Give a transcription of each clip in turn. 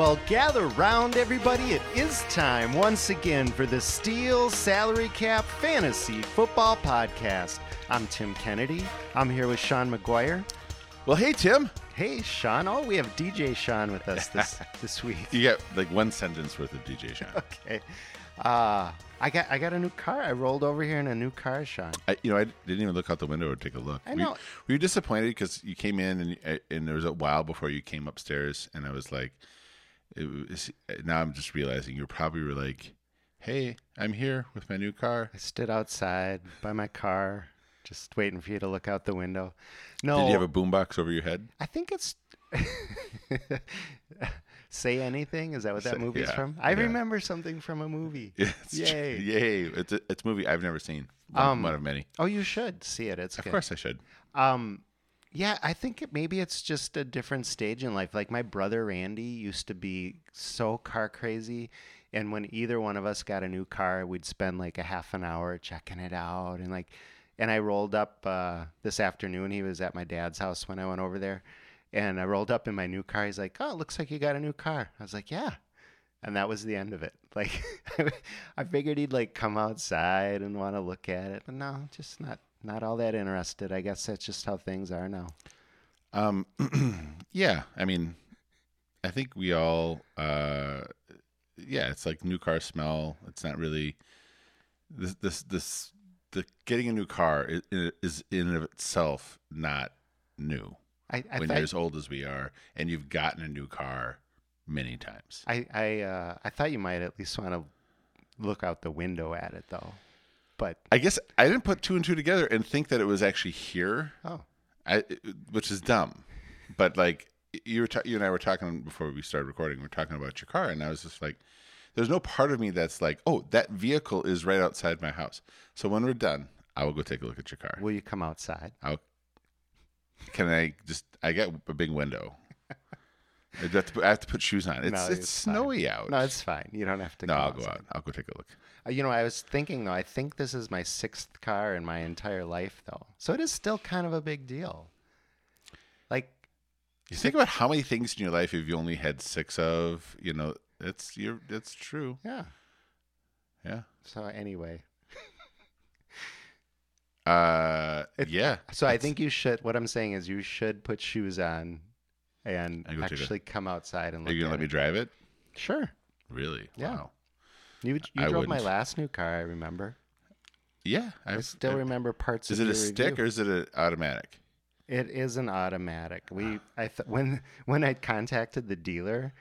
Well, gather round, everybody. It is time once again for the STEAL Salary Cap Fantasy Football Podcast. I'm Tim Kennedy. I'm here with Sean McGuire. Well, hey Tim, Hey, Sean. Oh, we have DJ Sean with us this this week. you got like one sentence worth of DJ Sean. Okay. Uh, I got I got a new car. I rolled over here in a new car, Sean. I, you know, I didn't even look out the window or take a look. I Were, know. you, were you disappointed because you came in and and there was a while before you came upstairs, and I was like, was, now I'm just realizing you probably were like, hey, I'm here with my new car. I stood outside by my car, just waiting for you to look out the window. No, Did you have a boombox over your head? I think it's Say Anything. Is that what that Say- movie's yeah, from? I yeah. remember something from a movie. It's Yay. yay! It's a, it's a movie I've never seen. One, Um, one of many. Oh, you should see it. It's Of good. course, I should. Um, yeah, I think it, maybe it's just a different stage in life. Like my brother Randy used to be so car crazy, and when either one of us got a new car, we'd spend like a half an hour checking it out, and like, and I rolled up uh, this afternoon. He was at my dad's house when I went over there, and I rolled up in my new car. He's like, "Oh, it looks like you got a new car." I was like, "Yeah." And that was the end of it. Like, I figured he'd like come outside and want to look at it, but no, just not not all that interested. I guess that's just how things are now. Um, yeah, I mean, I think we all, uh, yeah, it's like new car smell. It's not really this, this, this, the getting a new car is, is in and of itself not new I I when thought, you're as old as we are, and you've gotten a new car many times. I I, uh, I thought you might at least want to look out the window at it though. But I guess I didn't put two and two together and think that it was actually here, oh, I, which is dumb. But like you were, ta- you and I were talking before we started recording. We are talking about your car, and I was just like, "There's no part of me that's like, oh, that vehicle is right outside my house." So when we're done, I will go take a look at your car. will you come outside? I'll, can I just? I got a big window. I have to put, I have to put shoes on. It's No, it's, it's fine. snowy out. No, it's fine. You don't have to. No, I'll go out. I'll go take a look. Uh, You know, I was thinking though. I think this is my sixth car in my entire life though, so it is still kind of a big deal. Like You think about how many things in your life have you only had six of? You know, it's you're it's true. yeah. Yeah. So anyway, Uh, yeah. So I think you should. What I'm saying is, you should put shoes on and actually come outside and Are you gonna let me drive it? Sure. Really? Yeah. Wow. You you I drove my wouldn't. last new car. I remember. Yeah. I I've, still I- remember parts. Is of it a your stick or is it an automatic? It is an automatic. We I th- when when I contacted the dealer,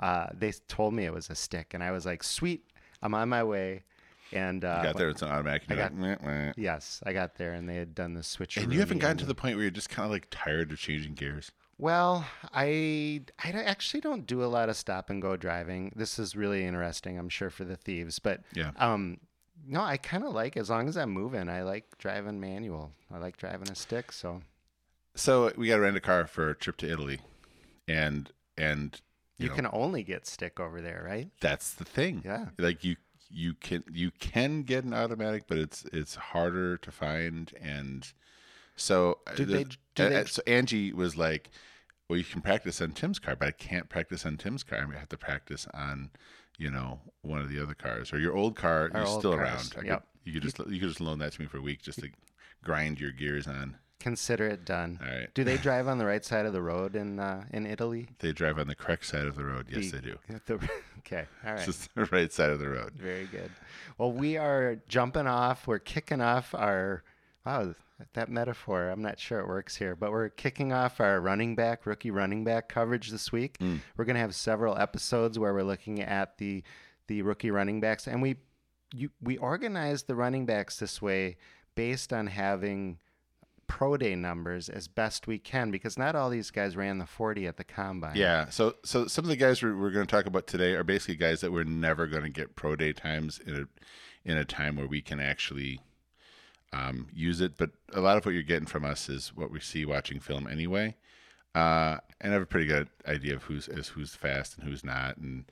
uh, they told me it was a stick, and I was like, "Sweet, I'm on my way." And uh, You got there, it's an automatic. I you're like, "Meh, meh." Yes, I got there, and they had done the switch. And you haven't gotten to the point where you're just kind of like tired of changing gears. Well, I I actually don't do a lot of stop and go driving. This is really interesting, I'm sure for the thieves, but Yeah. um no, I kind of like as long as I'm moving, I like driving manual. I like driving a stick, so So we got to rent a car for a trip to Italy, and and you, you, know, can only get stick over there, right? that's the thing. Yeah. Like you you can you can get an automatic, but it's it's harder to find and so uh, Do the- they- do uh, they- uh, so Angie was like, "Well, you can practice on Tim's car, but I can't practice on Tim's car. I have to practice on, you know, one of the other cars or your old car. Our is old still cars, around. I could- yep. you could just you could just loan that to me for a week just to grind your gears on. Consider it done. All right. Do they drive on the right side of the road in uh, in Italy? They drive on the correct side of the road. Yes, The- they do. the- okay, all right. Just the right side of the road. Very good. Well, we are jumping off. We're kicking off our wow that metaphor. I'm not sure it works here, but we're kicking off our running back rookie running back coverage this week. Hmm. We're going to have several episodes where we're looking at the the rookie running backs, and we you, we organized the running backs this way based on having pro day numbers as best we can because not all these guys ran the 40 at the combine. Yeah. So so some of the guys we're, we're going to talk about today are basically guys that we're never going to get pro day times in a in a time where we can actually um, use it. But a lot of what you're getting from us is what we see watching film anyway. Uh, and I have a pretty good idea of who's is who's fast and who's not. And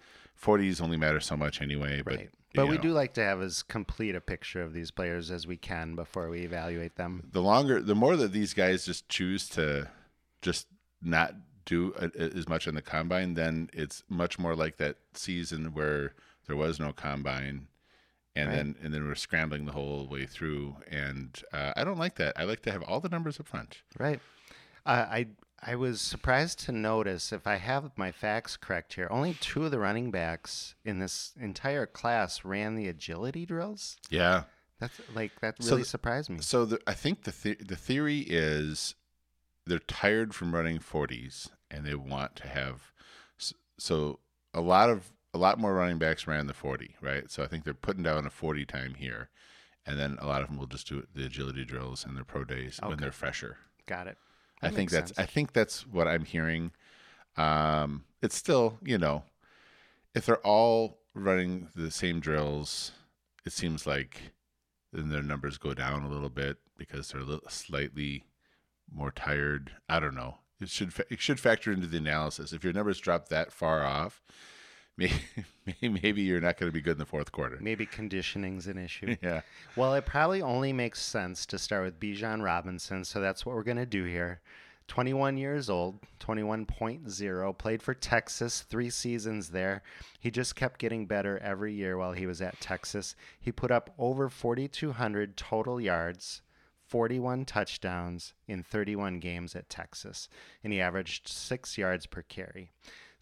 40s only matter so much anyway. But Right. But we know, do like to have as complete a picture of these players as we can before we evaluate them. the longer, the more that these guys just choose to just not do a, a- as much in the combine, then it's much more like that season where there was no combine, and Right. then and then we're scrambling the whole way through. And uh, I don't like that. I like to have all the numbers up front. Right. Uh, I I was surprised to notice, if I have my facts correct here, only two of the running backs in this entire class ran the agility drills. Yeah. That's like that So really th- surprised me. So the, I think the the the theory is they're tired from running 40s and they want to have so a lot of a lot more running backs ran the 40, right? So I think they're putting down a 40 time here, and then a lot of them will just do the agility drills and their pro days when they're fresher. Got it. I think that's sense. I think that's what I'm hearing. Um, it's still, you know, if they're all running the same drills, it seems like then their numbers go down a little bit because they're a little slightly more tired. I don't know. It should fa- it should factor into the analysis. If your numbers drop that far off, maybe maybe you're not going to be good in the fourth quarter. Maybe conditioning's an issue. Yeah. Well, it probably only makes sense to start with Bijan Robinson, so that's what we're going to do here. 21 years old, 21.0, played for Texas, three seasons there. He just kept getting better every year while he was at Texas. He put up over 4,200 total yards, 41 touchdowns in 31 games at Texas, and he averaged six yards per carry.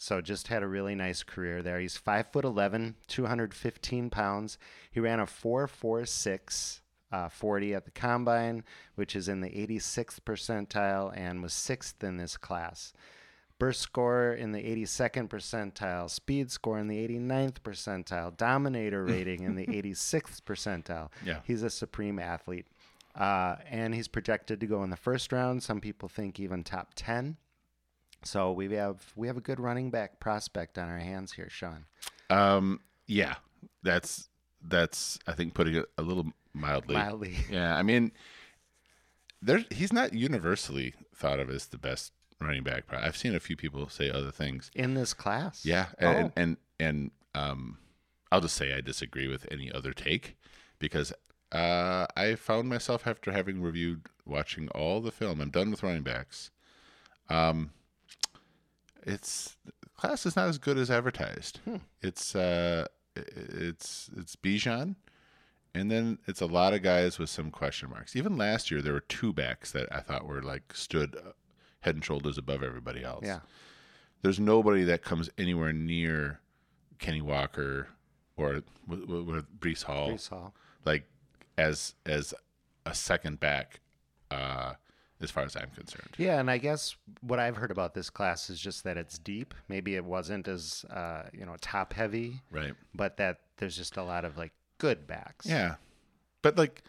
So just had a really nice career there. He's five foot 11, 215 pounds. He ran a 4.46 uh, 40 at the combine, which is in the 86th percentile and was sixth in this class. Burst score in the 82nd percentile, speed score in the 89th percentile, dominator rating in the 86th percentile. Yeah. He's a supreme athlete. Uh, and he's projected to go in the first round. Some people think even top 10. So we have we have a good running back prospect on our hands here, Sean. Um. Yeah. That's that's I think putting it a little mildly. Mildly. Yeah, I mean, there he's not universally thought of as the best running back. I've seen a few people say other things. In this class? Yeah, Oh. and and and um, I'll just say I disagree with any other take because uh, I found myself after having reviewed watching all the film. I'm done with running backs. Um, it's class is not as good as advertised. It's uh, it's it's Bijan, and then it's a lot of guys with some question marks. Even last year, there were two backs that I thought were like stood uh, head and shoulders above everybody else Yeah. there's nobody that comes anywhere near Kenny Walker or with, with Breece Hall, Breece Hall. like as as a second back, uh, as far as I'm concerned. Yeah, and I guess what I've heard about this class is just that it's deep. Maybe it wasn't as uh, you know top heavy, Right. but that there's just a lot of like good backs. Yeah, but like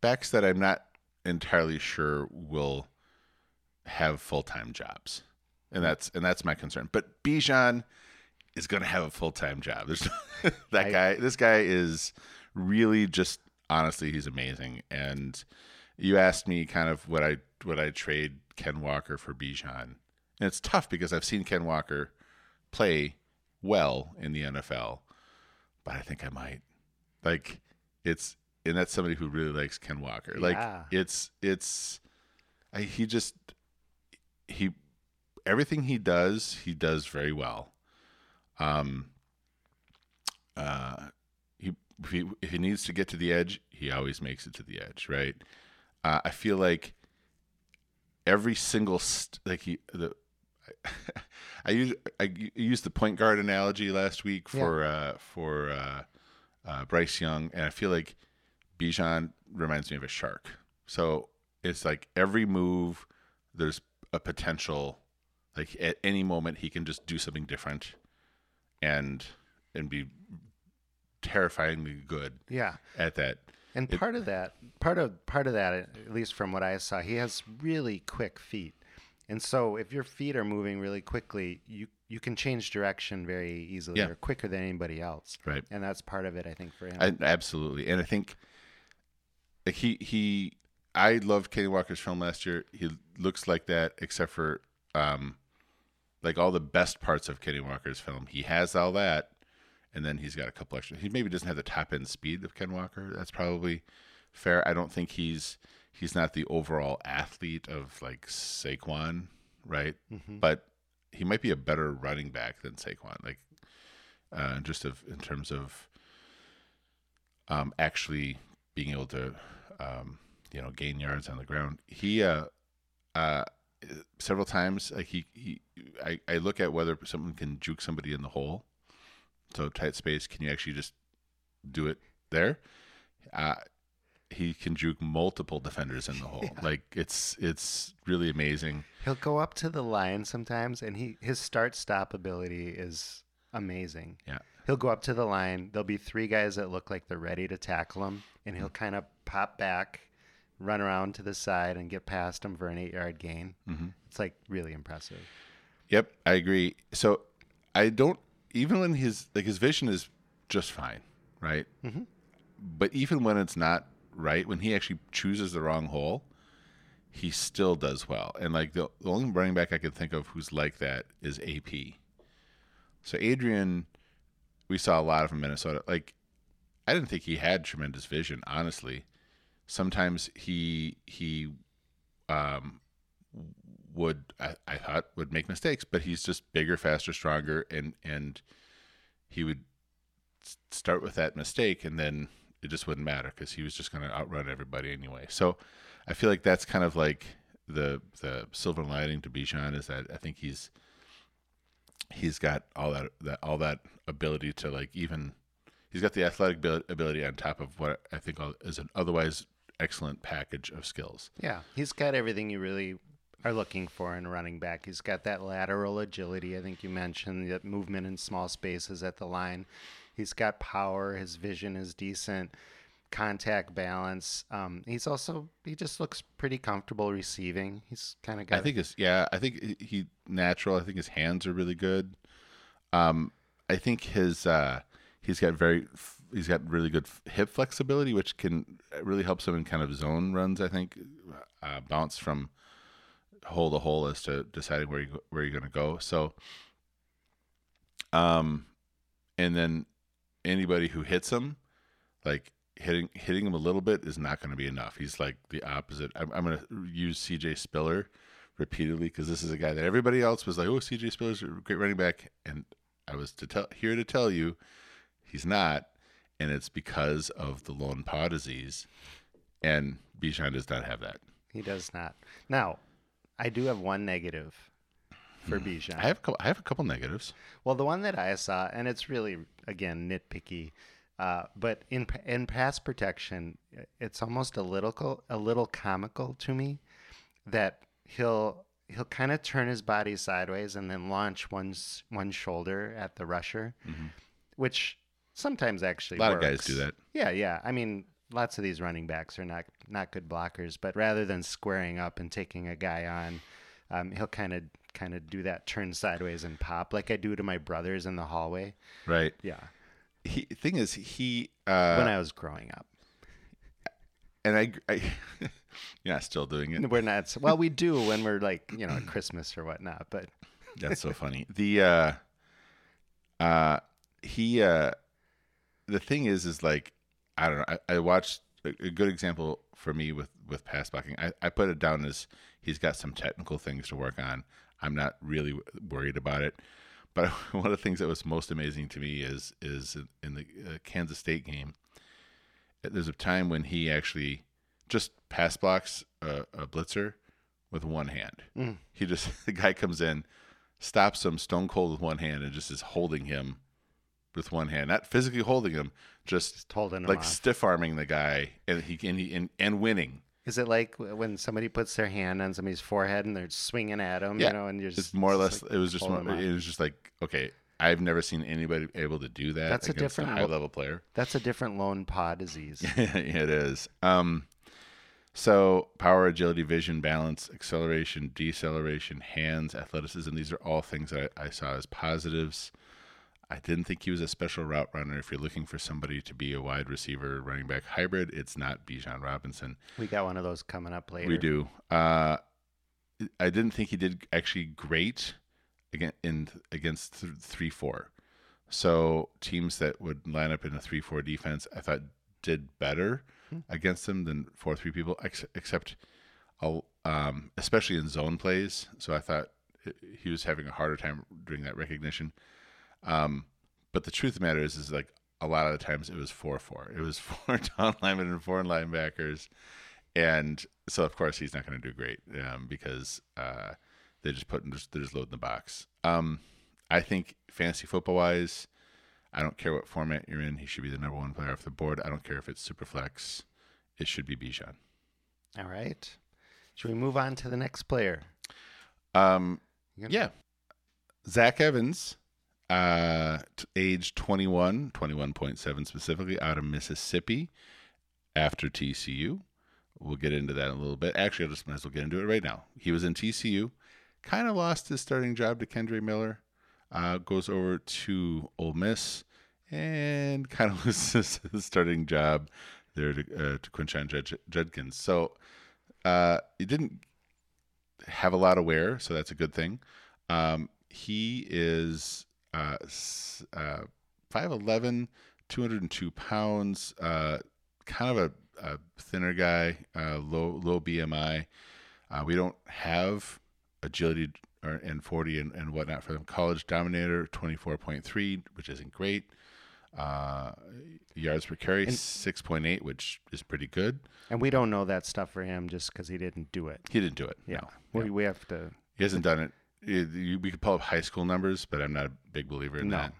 backs that I'm not entirely sure will have full time jobs, and that's and that's my concern. But Bijan is going to have a full time job. There's that I- guy. This guy is really just honestly, he's amazing. And you asked me kind of what I would I trade Ken Walker for Bijan, and it's tough because I've seen Ken Walker play well in the NFL, but I think I might. Like it's and that's somebody who really likes Ken Walker. Like it's it's I, he just he everything he does he does very well. Um. Uh, he if he if he needs to get to the edge, he always makes it to the edge, right? Uh, I feel like every single st- like he the I use I used the point guard analogy last week for uh, for uh, uh, Bryce Young, and I feel like Bijan reminds me of a shark. So it's like every move, there's a potential, like at any moment he can just do something different, and and be terrifyingly good yeah. at that. And part of that, part of part of that, at least from what I saw, he has really quick feet. And so if your feet are moving really quickly, you you can change direction very easily Yeah. or quicker than anybody else. Right. And that's part of it, I think, for him. I, absolutely, and I think like he he I loved Kenny Walker's film last year. He looks like that, except for um, like all the best parts of Kenny Walker's film. He has all that, and then he's got a couple extra. He maybe doesn't have the top end speed of Ken Walker. That's probably fair. I don't think he's he's not the overall athlete of like Saquon, right? But he might be a better running back than Saquon. Like uh, just of in terms of um, actually being able to, um, you know, gain yards on the ground. He, uh, uh, several times, like he, he I, I look at whether someone can juke somebody in the hole. So tight space, can you actually just do it there? Uh, he can juke multiple defenders in the hole. Like it's it's really amazing. He'll go up to the line sometimes, and he his start stop ability is amazing. Yeah. He'll go up to the line. There'll be three guys that look like they're ready to tackle him, and he'll kind of pop back, run around to the side, and get past him for an eight yard gain. Mm-hmm. It's like really impressive. Yep, I agree. So I don't even when his like his vision is just fine, right? Mm-hmm. But even when it's not right, when he actually chooses the wrong hole, he still does well. And like the, the only running back I can think of who's like that is AP. So Adrian, we saw a lot of in Minnesota. Like I didn't think he had tremendous vision, honestly. Sometimes he he um would I, I thought would make mistakes, but he's just bigger, faster, stronger, and and he would start with that mistake, and then it just wouldn't matter because he was just going to outrun everybody anyway. So I feel like that's kind of like the the silver lining to Bijan is that I think he's he's got all that that all that ability to like even he's got the athletic ability on top of what I think is an otherwise excellent package of skills. Yeah, he's got everything you really are looking for in a running back. He's got that lateral agility. I think you mentioned that movement in small spaces at the line. He's got power. His vision is decent. Contact balance. Um, he's also he just looks pretty comfortable receiving. He's kind of got. I think it's yeah. I think he- he natural. I think his hands are really good. Um, I think his uh, he's got very he's got really good hip flexibility, which can really helps him in kind of zone runs. I think uh, bounce from hole to hole as to deciding where you where you're going to go. So, um, and then anybody who hits him, like hitting hitting him a little bit, is not going to be enough. He's like the opposite. I'm, I'm going to use C.J. Spiller repeatedly because this is a guy that everybody else was like, "Oh, C.J. Spiller's a great running back," and I was to tell here to tell you, he's not, and it's because of the lone paw disease, and Bijan does not have that. he does not. Now, I do have one negative for Bijan. I have a couple, I have a couple negatives. Well, the one that I saw, and it's really again nitpicky, uh, but in in pass protection, it's almost a little a little comical to me that he'll he'll kind of turn his body sideways and then launch one one shoulder at the rusher, which sometimes actually Mm-hmm. A lot of guys do that. Yeah, yeah. I mean, lots of these running backs are not not good blockers, but rather than squaring up and taking a guy on, um, he'll kind of kind of do that turn sideways and pop like I do to my brothers in the hallway. Right. Yeah, He, thing is, he uh, when I was growing up. and I, I you're not still doing it. We're not well, we do when we're like you know at Christmas or whatnot, but That's so funny. The uh uh he uh the thing is is like I don't know. I, I watched a, a good example for me with with pass blocking. I, I put it down as he's got some technical things to work on. I'm not really worried about it. But one of the things that was most amazing to me is is in- the uh, Kansas State game. There's a time when he actually just pass blocks a, a blitzer with one hand. He just the guy comes in, stops him stone cold with one hand, and just is holding him with one hand, not physically holding him, just, just holding like stiff arming the guy, and he and, he, and and winning. Is it like when somebody puts their hand on somebody's forehead and they're swinging at them, Yeah, you know, and you're just It's more or less. like it was just more, it was just like okay, I've never seen anybody able to do that. That's a different high level player. That's a different lone paw disease. it is. Um, so power, agility, vision, balance, acceleration, deceleration, hands, athleticism. These are all things that I, I saw as positives. I didn't think he was a special route runner. If you're looking for somebody to be a wide receiver, running back hybrid, it's not Bijan Robinson. We got one of those coming up later. We do. Uh, I didn't think he did actually great again in against three four. So teams that would line up in a three four defense, I thought did better hmm. against them than four three people, ex- except, um, especially in zone plays. So I thought he was having a harder time doing that recognition. Um, but the truth of the matter is, is like a lot of the times it was four four. It was four down linemen and four linebackers, and so of course he's not going to do great um, because uh, they just put they're just loading the box. Um, I think fantasy football wise, I don't care what format you're in. He should be the number one player off the board. I don't care if it's super flex. It should be Bijan. All right. Should we move on to the next player? Um, yeah. Zach Evans uh, age 21, 21.7 specifically, out of Mississippi after TCU. We'll get into that in a little bit. Actually, I just might as well get into it right now. He was in TCU, kind of lost his starting job to Kendre Miller, uh, goes over to Ole Miss, and kind of loses his starting job there to, uh, to Quinshon Jud- Judkins. So uh, he didn't have a lot of wear, so that's a good thing. Um, he is uh, uh, 5'11, 202 pounds, uh, kind of a, a thinner guy, uh, low low BMI. Uh, we don't have agility or, and 40 and, and whatnot for them. College dominator 24.3, which isn't great. Uh, yards per carry 6.8, which is pretty good. And we don't know that stuff for him just because he didn't do it. He didn't do it. Yeah, no. we, no. we have to. He hasn't done it it, we could pull up high school numbers, but I'm not a big believer in no. that.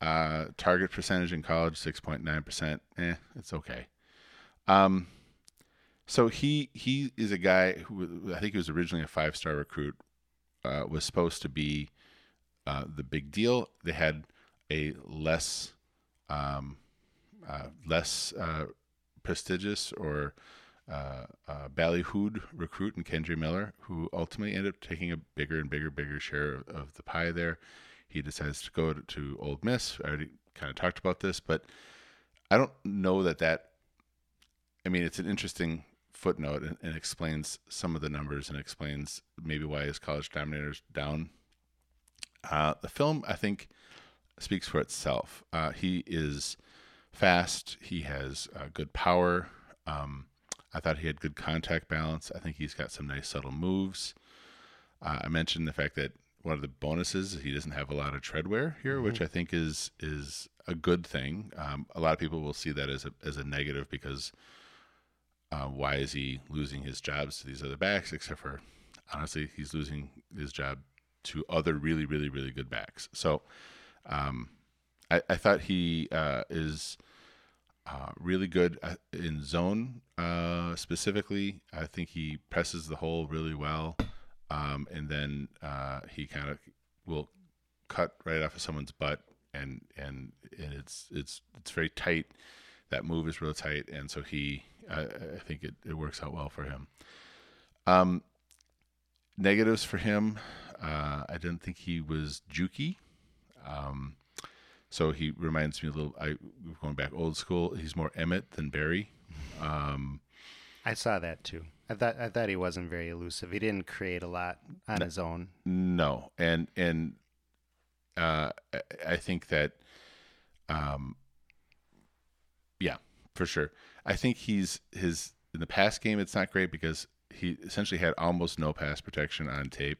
Uh, target percentage in college, 6.9%. Eh, it's okay. Um, so he he is a guy who I think he was originally a five star recruit. Uh, was supposed to be uh, the big deal. They had a less um, uh, less uh, prestigious or uh, uh, ballyhooed recruit in Kendre Miller, who ultimately ended up taking a bigger and bigger, bigger share of, of the pie there. He decides to go to, to Ole Miss. I already kind of talked about this, but I don't know that that. I mean, it's an interesting footnote and, and explains some of the numbers and explains maybe why his college dominator's down. Uh, the film, I think, speaks for itself. Uh, he is fast. He has uh, good power. Um, I thought he had good contact balance. I think he's got some nice subtle moves. Uh, I mentioned the fact that one of the bonuses he doesn't have a lot of tread wear here, mm-hmm. which I think is is a good thing. Um, a lot of people will see that as a as a negative because uh, why is he losing his jobs to these other backs? Except for honestly, he's losing his job to other really really really good backs. So um, I, I, thought he uh, is uh, really good uh, in zone uh, specifically. I think he presses the hole really well, um, and then uh, he kind of will cut right off of someone's butt, and and it's it's it's very tight. That move is real tight, and so he I, I think it, it works out well for him. Um, negatives for him, uh, I didn't think he was jukey. Um, so he reminds me a little. I going back old school. He's more Emmett than Barry. Um, I saw that too. I thought I thought he wasn't very elusive. He didn't create a lot on no, his own. No, and and uh, I think that, um, yeah, for sure. I think he's his in the pass game. It's not great because he essentially had almost no pass protection on tape.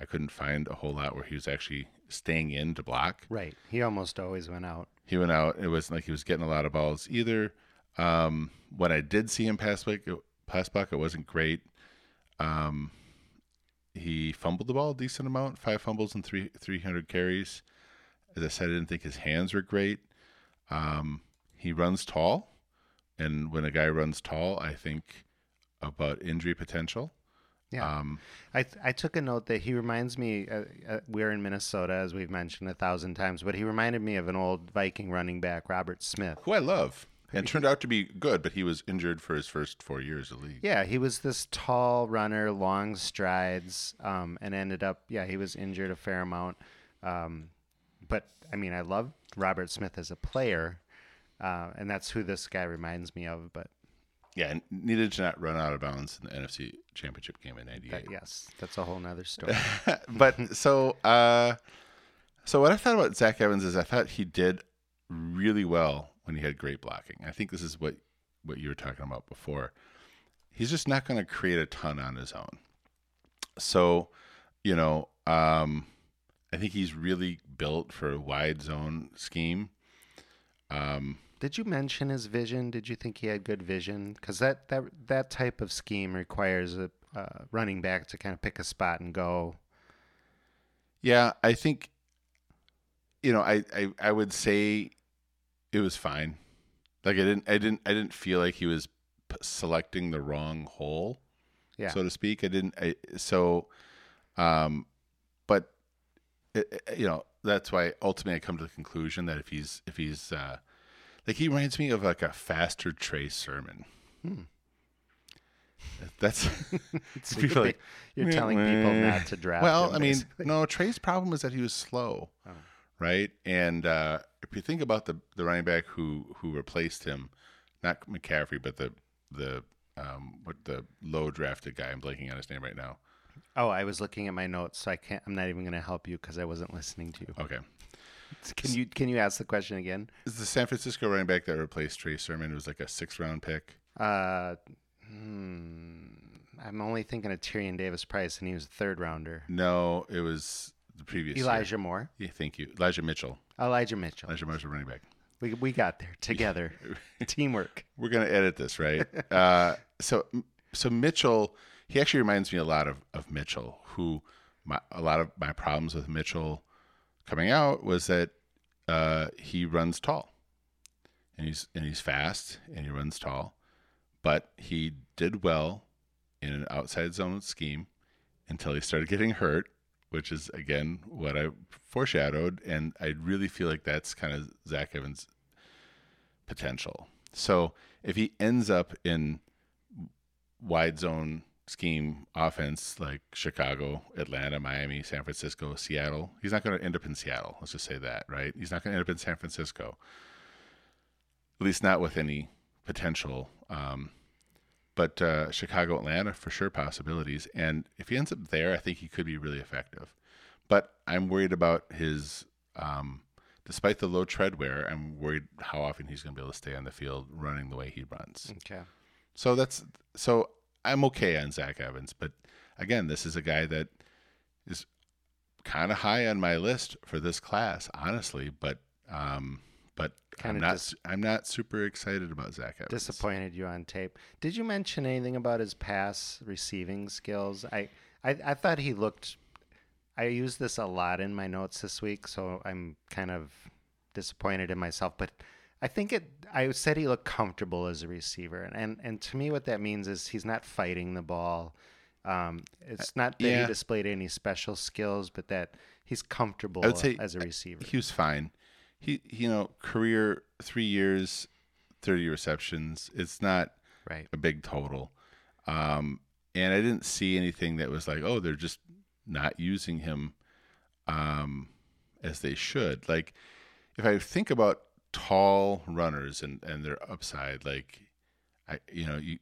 I couldn't find a whole lot where he was actually staying in to block. Right. He almost always went out. He went out. It wasn't like he was getting a lot of balls either. Um, when I did see him pass block, pass block, it wasn't great. Um, he fumbled the ball a decent amount, five fumbles and three three hundred carries. As I said, I didn't think his hands were great. Um, he runs tall, and when a guy runs tall, I think about injury potential. Yeah. Um, I I took a note that he reminds me. Uh, uh, we're in Minnesota, as we've mentioned a thousand times, but he reminded me of an old Viking running back, Robert Smith. who I love and turned out to be good, but he was injured for his first four years of league. Yeah, he was this tall runner, long strides, um, and ended up. Yeah, he was injured a fair amount. Um, but I mean, I love Robert Smith as a player, uh, and that's who this guy reminds me of. But Yeah, and needed to not run out of bounds in the NFC Championship game in '98. that, yes, that's a whole nother story. but so uh so what I thought about Zach Evans is I thought he did really well when he had great blocking. I think this is what what you were talking about before. He's just not going to create a ton on his own. So, you know, um I think he's really built for a wide zone scheme. Um Did you mention his vision? Did you think he had good vision? Because that, that that type of scheme requires a uh, running back to kind of pick a spot and go. Yeah, I think you know, I, I I would say it was fine. Like I didn't I didn't I didn't feel like he was p- selecting the wrong hole, Yeah. so to speak. I didn't I so um but it, it- you know, that's why ultimately I come to the conclusion that if he's if he's uh like he reminds me of like a faster Trey Sermon. That's So people like, you're "Meh, telling people not to draft. Well, him, I mean, no. Trey's problem was that he was slow, Oh. right? And uh, if you think about the the running back who who replaced him, not McCaffrey, but the the um, what the low drafted guy. I'm blanking on his name right now. Oh, I was looking at my notes, so I can't. I'm not even going to help you because I wasn't listening to you. Okay, Can you can you ask the question again? is the San Francisco running back that replaced Trey Sermon? It was like a six round pick. Uh, hmm, I'm only thinking of Tyrion Davis Price, and he was a third rounder. No, it was the previous year. Elijah Moore, Yeah, thank you, Elijah Mitchell. Elijah Mitchell. Elijah Mitchell, running back. We we got there together. Teamwork. We're gonna edit this, right? uh, so, so Mitchell, he actually reminds me a lot of of Mitchell, who my, a lot of my problems with Mitchell coming out was that uh, he runs tall, and he's and he's fast, and he runs tall, but he did well in an outside zone scheme until he started getting hurt, which is again what I foreshadowed, and I really feel like that's kind of Zach Evans' potential. So if he ends up in wide zone scheme offense like Chicago, Atlanta, Miami, San Francisco, Seattle, he's not going to end up in Seattle. Let's just say that, right? He's not going to end up in San Francisco. At least not with any potential. Um, but uh, Chicago, Atlanta, for sure possibilities. And if he ends up there, I think he could be really effective. But I'm worried about his, um, despite the low tread wear, I'm worried how often he's going to be able to stay on the field running the way he runs. Okay. So that's so I'm okay on Zach Evans, but again, this is a guy that is kind of high on my list for this class, honestly. But um, but I'm not dis- I'm not super excited about Zach Evans. Disappointed you on tape. Did you mention anything about his pass receiving skills? I, I, I thought he looked. I used this a lot in my notes this week, so I'm kind of disappointed in myself. But I think it. I said he looked comfortable as a receiver, and and, and to me, what that means is he's not fighting the ball. Um, it's not that yeah. he displayed any special skills, but that he's comfortable I would say as a receiver. He was fine. He you know career three years, thirty receptions. It's not right. a big total. Um, and I didn't see anything that was like, oh, they're just not using him um, as they should. Like, if I think about tall runners and, and their upside, like, I you know, you,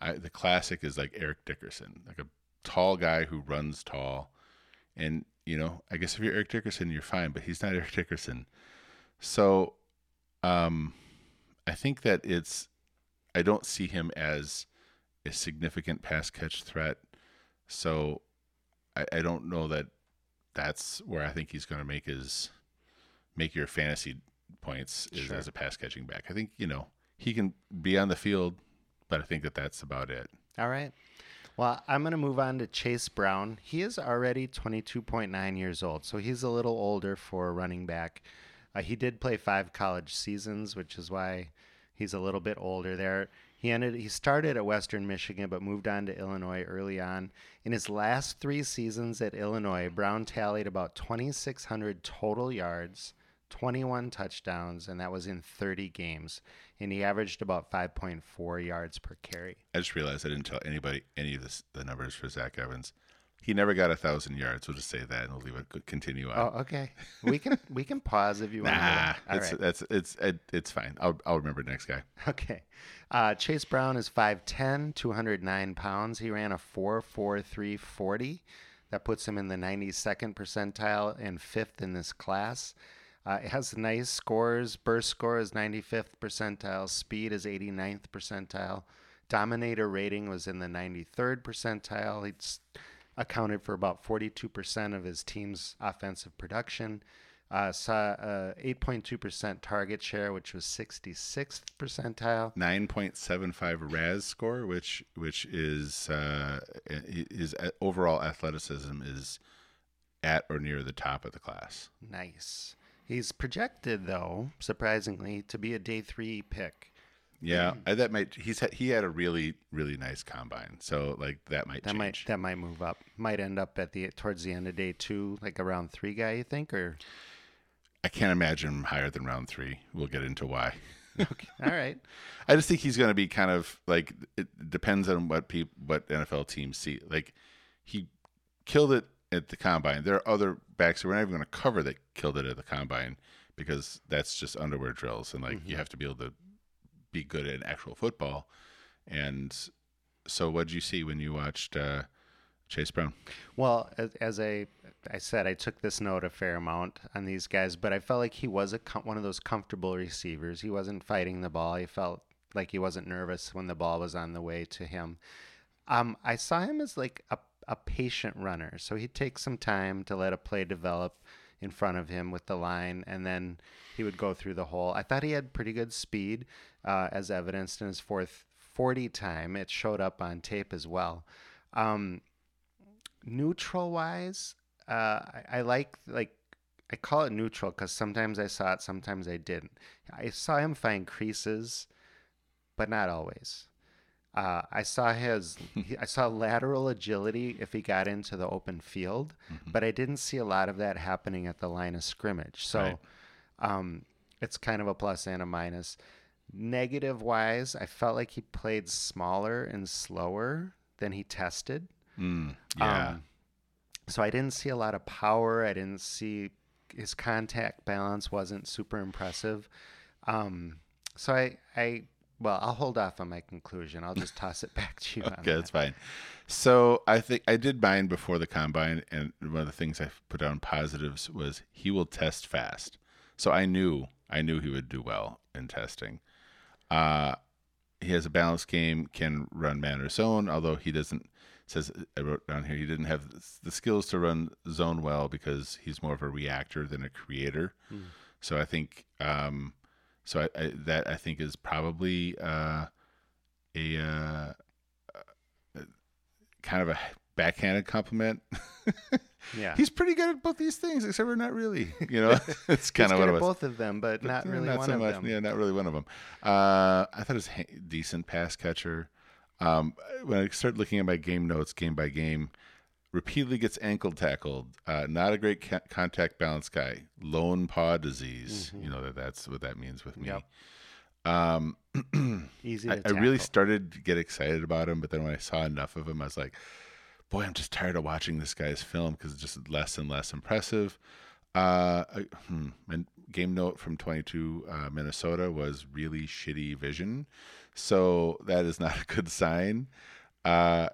I, the classic is like Eric Dickerson, like a tall guy who runs tall. And, you know, I guess if you're Eric Dickerson, you're fine, but he's not Eric Dickerson. So, um, I think that it's, I don't see him as a significant pass catch threat. So I, I don't know that that's where I think he's going to make his make your fantasy points is Sure. as a pass catching back. I think you know he can be on the field, but I think that that's about it. All right. Well, I'm going to move on to Chase Brown. He is already 22.9 years old, so he's a little older for a running back. Uh, he did play five college seasons, which is why he's a little bit older there. He ended. He started at Western Michigan, but moved on to Illinois early on. In his last three seasons at Illinois, Brown tallied about 2,600 total yards, 21 touchdowns, and that was in 30 games. And he averaged about 5.4 yards per carry. I just realized I didn't tell anybody any of this, the numbers for Zach Evans. He never got a thousand yards. We'll just say that, and we'll leave it continue on. Oh, okay. We can we can pause if you want. nah, All it's, right. that's it's it, it's fine. I'll I'll remember next guy. Okay. Uh, Chase Brown is 5'10, 209 pounds. He ran a 4'4'3 40. That puts him in the 92nd percentile and fifth in this class. Uh, it has nice scores. Burst score is 95th percentile. Speed is 89th percentile. Dominator rating was in the 93rd percentile. It's accounted for about 42% of his team's offensive production. Uh, saw a 8.2% target share, which was 66th percentile. Nine point seven five RAS score, which which is uh, his overall athleticism is at or near the top of the class. Nice. He's projected, though, surprisingly, to be a day three pick. Yeah, I, that might. He's he had a really really nice combine, so like that might That change. might that might move up. Might end up at the towards the end of day two, like around three guy. You think, or I can't imagine him higher than round three. We'll get into why. okay. all right. I just think he's going to be kind of like it depends on what people what NFL teams see. Like he killed it at the combine. There are other backs who we're not even going to cover that killed it at the combine because that's just underwear drills and like you have to be able to be good at actual football. And so, what did you see when you watched uh, Chase Brown? Well, as, as I I said, I took this note a fair amount on these guys, but I felt like he was a com- one of those comfortable receivers. He wasn't fighting the ball. He felt like he wasn't nervous when the ball was on the way to him. Um, I saw him as like a a patient runner, so he'd take some time to let a play develop in front of him with the line, and then he would go through the hole. I thought he had pretty good speed, uh, as evidenced in his fourth 40 time. It showed up on tape as well. Um, neutral wise, uh, I, I like like I call it neutral because sometimes I saw it, sometimes I didn't. I saw him find creases, but not always. Uh, I saw his, he- I saw lateral agility if he got into the open field, but I didn't see a lot of that happening at the line of scrimmage. So, Right. um, it's kind of a plus and a minus. Negative wise, I felt like he played smaller and slower than he tested. Mm, yeah, Um, so I didn't see a lot of power. I didn't see his contact balance wasn't super impressive. Um, so I, I, well, I'll hold off on my conclusion. I'll just toss it back to you. okay, that. that's fine. So I think I did mine before the combine, and one of the things I put down positives was he will test fast. So I knew I knew he would do well in testing. Uh, he has a balanced game, can run man or zone, although he doesn't. Says I wrote down here he didn't have the skills to run zone well because he's more of a reactor than a creator. So I think um, so I, I, that I think is probably uh, a uh, kind of a backhanded compliment. Yeah. He's pretty good at both these things, except for not really. You know, it's kind of what it was. both of them, but not really not one so of much. them. Yeah, not really one of them. Uh, I thought it was ha- decent pass catcher. Um, when I started looking at my game notes, game by game, repeatedly gets ankle tackled. Uh, not a great ca- contact balance guy. Lone paw disease. You know that that's what that means with me. Yep. Um, Easy I, I really started to get excited about him, but then when I saw enough of him, I was like, "Boy, I'm just tired of watching this guy's film because it's just less and less impressive." Uh, I, hmm, my game note from 22 uh, Minnesota was really shitty vision, so that is not a good sign. Uh,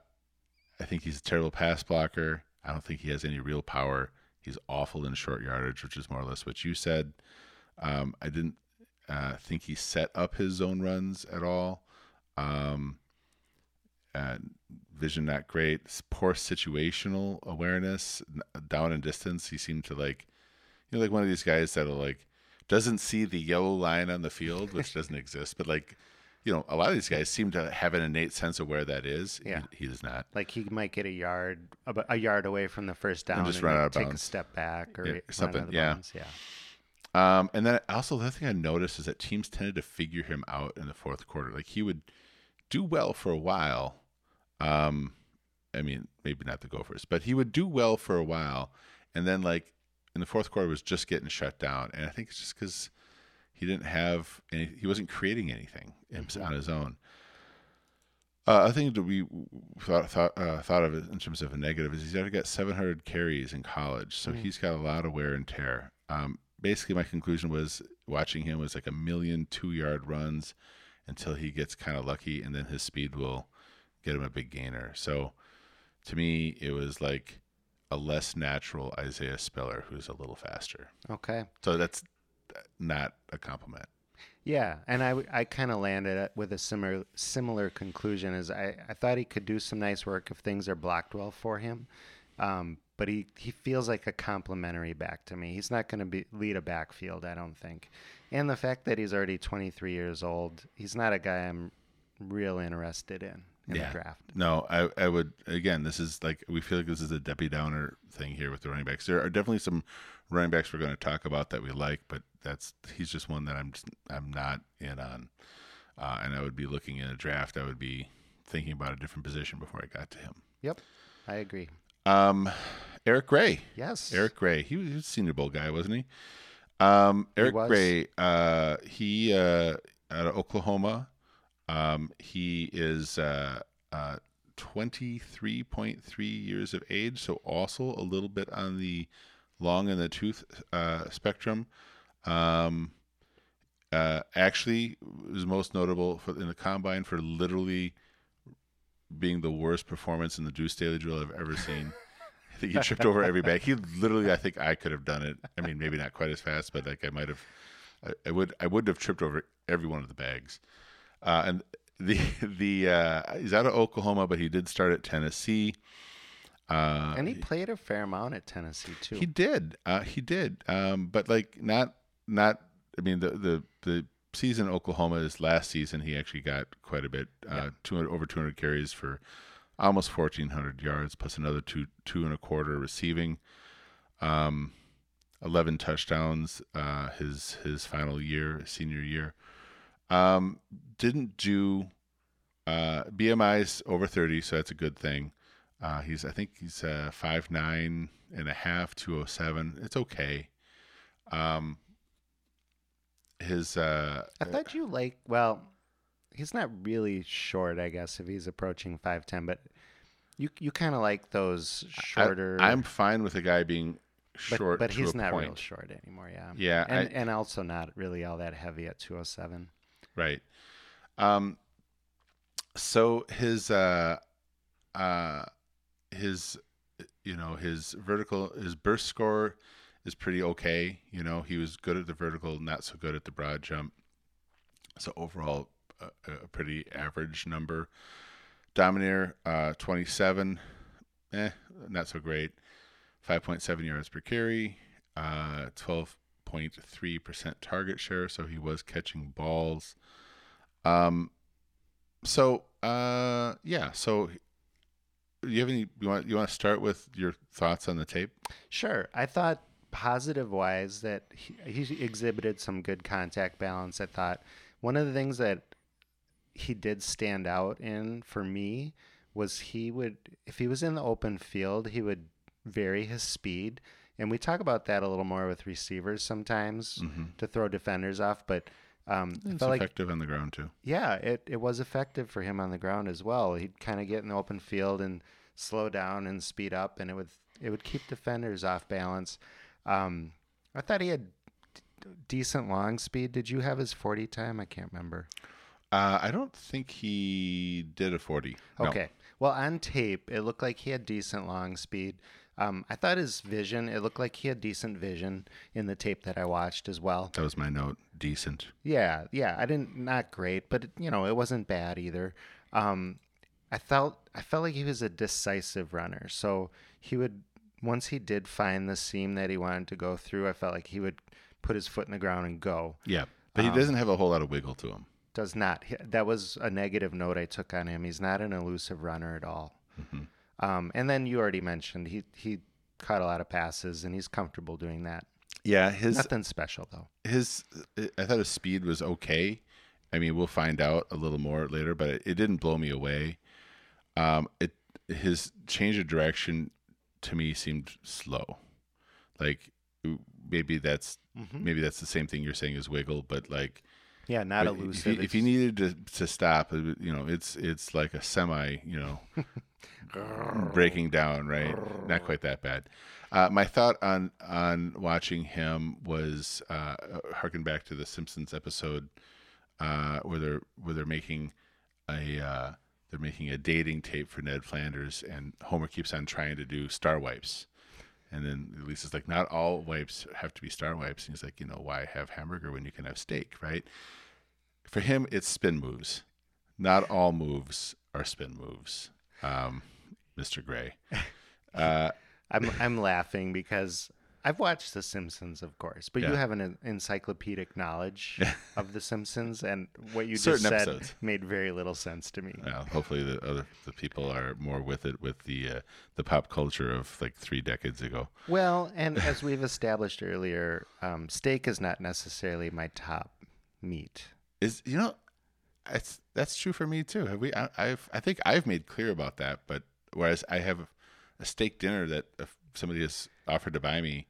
I think he's a terrible pass blocker. I don't think he has any real power. He's awful in short yardage, which is more or less what you said. Um, I didn't uh, think he set up his zone runs at all. Um, vision not great. Poor situational awareness. Down and distance, he seemed to like, you know, like one of these guys that'll like doesn't see the yellow line on the field, which doesn't exist, but like. You know, a lot of these guys seem to have an innate sense of where that is. Yeah. he, he does not. Like he might get a yard, a yard away from the first down, just and run out of take bounds. a step back or Yeah, something, yeah. bounds. Yeah. Um, and then also the other thing I noticed is that teams tended to figure him out in the fourth quarter. Like he would do well for a while. Um, I mean, maybe not the Gophers, but he would do well for a while, and then like in the fourth quarter was just getting shut down. And I think it's just because he didn't have any, he wasn't creating anything Mm-hmm. on his own. Uh, I think that we thought thought, uh, thought of it in terms of a negative is he's already got 700 carries in college, so Mm. he's got a lot of wear and tear. Um, basically, my conclusion was watching him was like a million two yard runs until he gets kind of lucky, and then his speed will get him a big gainer. So to me, it was like a less natural Isaiah Spiller who's a little faster. Okay. So that's not a compliment. Yeah, and I, I kind of landed with a similar similar conclusion. As I, I thought he could do some nice work if things are blocked well for him, um, but he, he feels like a complimentary back to me. He's not going to be lead a backfield, I don't think. And the fact that he's already 23 years old, he's not a guy I'm real interested in in the draft. No, I, I would again. This is like we feel like this is a Debbie Downer thing here with the running backs. There are definitely some running backs we're going to talk about that we like, but that's he's just one that I'm just I'm not in on. Uh, and I would be looking in a draft. I would be thinking about a different position before I got to him. Yep, I agree. Um, Eric Gray. Yes, Eric Gray. He was, a Senior Bowl guy, wasn't he? Um, Eric was. Gray. Uh, he uh, out of Oklahoma. Um, he is uh, uh, 23.3 years of age, so also a little bit on the long in the tooth uh, spectrum. Um, uh, actually, was most notable for, in the combine for literally being the worst performance in the Deuce Daily drill I've ever seen. I think he tripped over every bag. He literally, I think I could have done it. I mean, maybe not quite as fast, but like I might have. I, I would. I would have tripped over every one of the bags. Uh, and the the uh, he's out of Oklahoma, but he did start at Tennessee. Uh, and he played a fair amount at Tennessee too. he did. Uh, he did. Um, but like not not. I mean the the the season in Oklahoma is last season. He actually got quite a bit. Uh, two hundred over two hundred carries for almost fourteen hundred yards, plus another two two and a quarter receiving. Um, eleven touchdowns. Uh, his his final year, senior year. Um, didn't do. Uh, BMI's over thirty, so that's a good thing. Uh, he's I think he's uh, five nine and a half, two oh seven. It's okay. Um, his uh, I thought you like well, he's not really short, I guess, if he's approaching five ten, but you you kind of like those shorter. I, am fine with a guy being but, short, but to he's not point. real short anymore. Yeah, Yeah, and I- and also not really all that heavy at two oh seven. Right. Um so his uh uh his you know his vertical his burst score is pretty okay, you know, he was good at the vertical, not so good at the broad jump. So overall a, a pretty average number. Dominator uh 27 eh not so great. 5.7 yards per carry, uh 12.3% target share, so he was catching balls. Um, so uh, yeah. So, you have any? You want you want to start with your thoughts on the tape? Sure, I thought positive wise that he, he exhibited some good contact balance. I thought one of the things that he did stand out in for me was he would if he was in the open field he would vary his speed and we talk about that a little more with receivers sometimes to throw defenders off but um, It's felt like effective on the ground too. yeah, it, it was effective for him on the ground as well. He'd kind of get in the open field and slow down and speed up, and it would it would keep defenders off balance. Um, I thought he had d- decent long speed. Did you have his forty time? I can't remember. Uh, I don't think he did a forty. No. Okay. Well, on tape, it looked like he had decent long speed. Um, I thought his vision, it looked like he had decent vision in the tape that I watched as well. that was my note. Decent. Yeah, yeah. I didn't not great, but it, you know, it wasn't bad either. Um, I felt I felt like he was a decisive runner. So he would once he did find the seam that he wanted to go through, I felt like he would put his foot in the ground and go. Yeah, but Um, he doesn't have a whole lot of wiggle to him. Does not. That was a negative note I took on him. He's not an elusive runner at all. Um, and then you already mentioned he he caught a lot of passes and he's comfortable doing that. Yeah, his Nothing special though. his I thought his speed was okay, I mean, we'll find out a little more later, but it, it didn't blow me away. Um, it his change of direction to me seemed slow. Like maybe that's Mhm. maybe that's the same thing you're saying as wiggle, but like Yeah, not but elusive. If you, if you needed to to stop, you know, it's it's like a semi, you know, breaking down, right? Not quite that bad. Uh, my thought on on watching him was uh, harken back to the Simpsons episode uh, where they're where they're making a uh, they're making a dating tape for Ned Flanders, and Homer keeps on trying to do star wipes. And then Lisa's like, not all wipes have to be star wipes. And he's like, you know, why have hamburger when you can have steak, right? For him, it's spin moves. Not all moves are spin moves, um, Mr. Gray. Uh, I'm I'm laughing because I've watched The Simpsons, of course, but you have an encyclopedic knowledge of The Simpsons, and what you Certain just said episodes. made very little sense to me. well, hopefully, the other the people are more with it with the uh, the pop culture of like three decades ago. Well, and as we've established earlier, um, steak is not necessarily my top meat. Is you know, it's that's true for me too. Have we? I, I've I think I've made clear about that. But whereas I have a steak dinner that if somebody has offered to buy me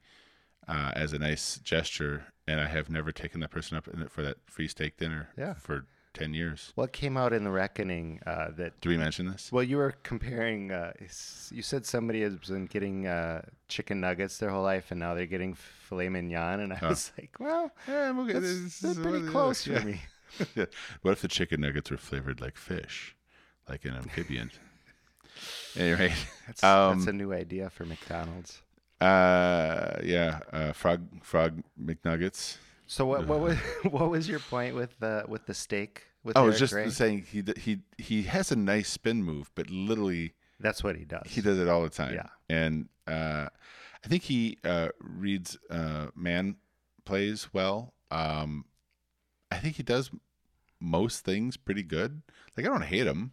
uh, as a nice gesture, and I have never taken that person up for that free steak dinner. Yeah. for ten years. What came out in the reckoning uh, that Do we mention this? Well, you were comparing. Uh, you said somebody has been getting uh, chicken nuggets their whole life, and now they're getting filet mignon. And I was like, well, Yeah, okay. that's, that's pretty close yeah. for me. What if the chicken nuggets were flavored like fish, like an amphibian? anyway, That's, Um, that's a new idea for McDonald's. uh, yeah, uh, frog frog McNuggets. So what what was what was your point with the with the steak? With I was just saying he he he has a nice spin move, but literally That's what he does. he does it all the time. Yeah. and uh, I think he uh, reads uh, man plays well. Um, I think he does most things pretty good. Like I don't hate him.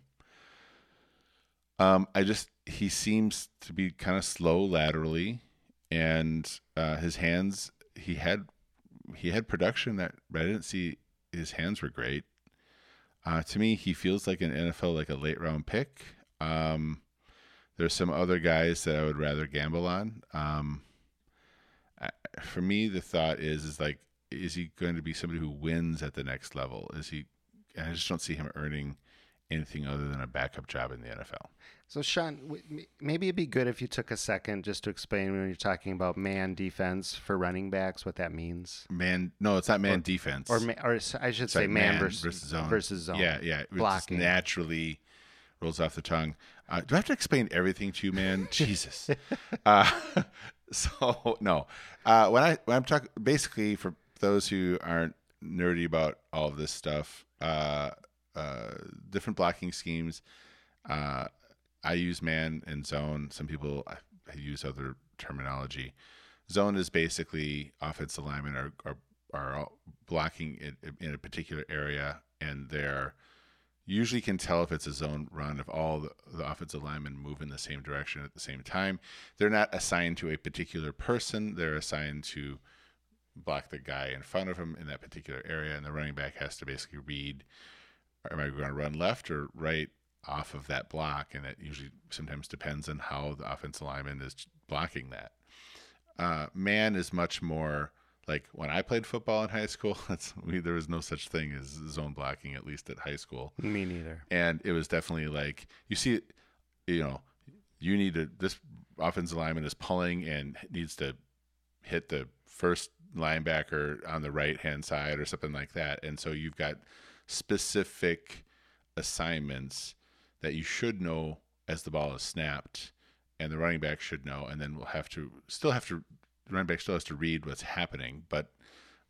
Um, I just he seems to be kind of slow laterally, and uh, his hands he had he had production that I didn't see his hands were great. Uh, to me, he feels like an NFL like a late round pick. Um, there's some other guys that I would rather gamble on. Um, for me, the thought is is like, is he going to be somebody who wins at the next level? Is he? I just don't see him earning anything other than a backup job in the NFL. So Sean, maybe it'd be good if you took a second just to explain when you're talking about man defense for running backs, what that means, Man, no, it's not man defense. or ma- or s- I should say man, man versus, versus zone. versus zone. Yeah, yeah. It Blocking. naturally rolls off the tongue. Uh, do I have to explain everything to you, man? Jesus. Uh, so no. Uh, when I when I'm talking, basically for those who aren't nerdy about all this stuff, uh, uh, different blocking schemes. Uh, I use man and zone. Some people I, I use other terminology. Zone is basically offensive linemen are are, are blocking in, in a particular area, and they're usually can tell if it's a zone run if all the, the offensive linemen move in the same direction at the same time. They're not assigned to a particular person. They're assigned to block the guy in front of him in that particular area, and the running back has to basically read: Am I going to run left or right off of that block? And it usually sometimes depends on how the offensive lineman is blocking that. Uh, man is much more like when I played football in high school. That's, we, there was no such thing as zone blocking, at least at high school Me neither. and it was definitely like you see you know you need to this offensive lineman is pulling and needs to hit the first linebacker on the right hand side or something like that. And so you've got specific assignments that you should know as the ball is snapped and the running back should know. And then we'll have to still have to the running back still has to read what's happening but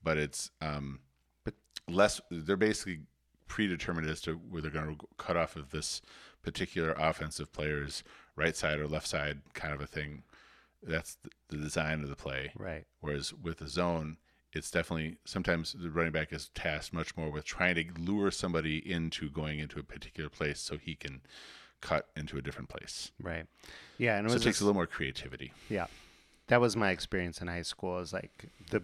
but it's um But- less they're basically predetermined as to where they're going to cut off of this particular offensive player's right side or left side kind of a thing that's the, design of the play Right. Whereas with a zone, it's definitely sometimes the running back is tasked much more with trying to lure somebody into going into a particular place so he can cut into a different place. Right. Yeah, and it So was it takes just- a little more creativity. Yeah, that was my experience in high school. Is like the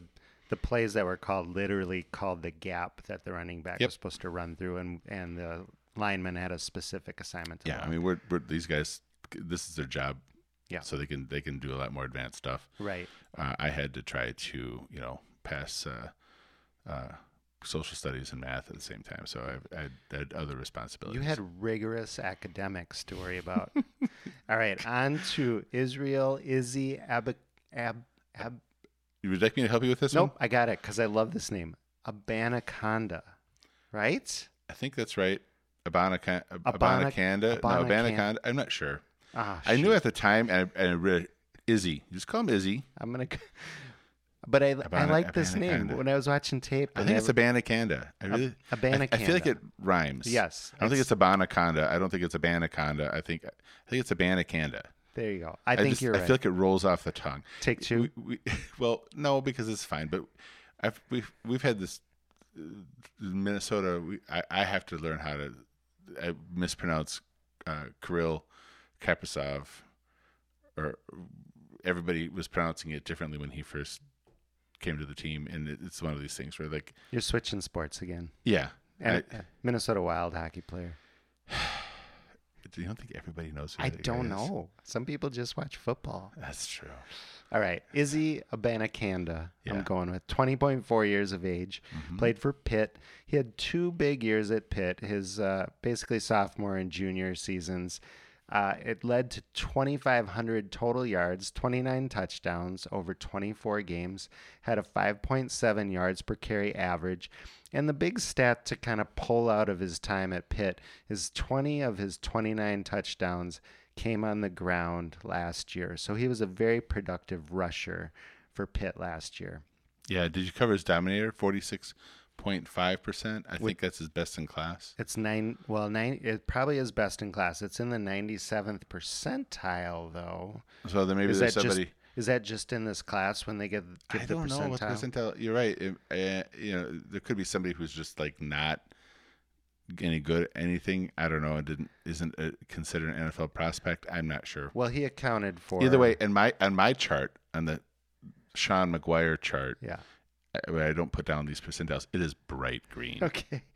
the plays that were called literally called the gap that the running back Yep. was supposed to run through, and and the lineman had a specific assignment. To Yeah, I mean, we're, we're these guys. This is their job. Yeah. So they can they can do a lot more advanced stuff. right. Uh, I had to try to you know pass uh, uh, social studies and math at the same time, so I, I had, other responsibilities. You had rigorous academics to worry about. All right, on to Israel Izzy Ab Ab Ab. You would like me to help you with this Nope, one? I got it because I love this name, Abanaconda, right? I think that's right. Abanaca- Abana- Abanacanda. No, Abanaconda. I'm not sure. Ah, I knew at the time, and, and I read Izzy. Just call him Izzy. I'm gonna. But I, I like this name Abanaconda. when I was watching tape. I think it's Abanacanda. I really, I, I feel like it rhymes. Yes, I don't think it's Abanaconda. I don't think it's Abanaconda. I think I think it's Abanacanda. There you go. I think just, you're I right. feel like it rolls off the tongue. Take two. We, we, well, no, because it's fine. But I've, we've we've had this uh, Minnesota. We, I, I have to learn how to I mispronounce uh, Kirill Kaprizov, or everybody was pronouncing it differently when he first came to the team, and it, it's one of these things where like, You're switching sports again. yeah, And I, Minnesota Wild hockey player. you don't think everybody knows? Who I don't know. Some people just watch football. That's true. All right. Izzy Abanacanda, Yeah. I'm going with 20.4 years of age, Mm-hmm. played for Pitt. He had two big years at Pitt, his uh, basically sophomore and junior seasons. Uh, it led to 2,500 total yards, 29 touchdowns over 24 games, had a 5.7 yards per carry average. And the big stat to kind of pull out of his time at Pitt is 20 of his 29 touchdowns came on the ground last year. So he was a very productive rusher for Pitt last year. Yeah. Did you cover his dominator? Forty six point five percent. I think that's his best in class. It's nine. Well, nine. It probably is best in class. It's in the ninety-seventh percentile, though. So then maybe is there's that somebody. just is that just in this class when they get give I don't know what percentile? You're right. It, uh, you know, there could be somebody who's just like not any good at anything. I don't know. It didn't isn't uh considered an NFL prospect. I'm not sure. Well, he accounted for Either way, in my on my chart on the Sean McGuire chart, Yeah. I, don't put down these percentiles. It is bright green. Okay.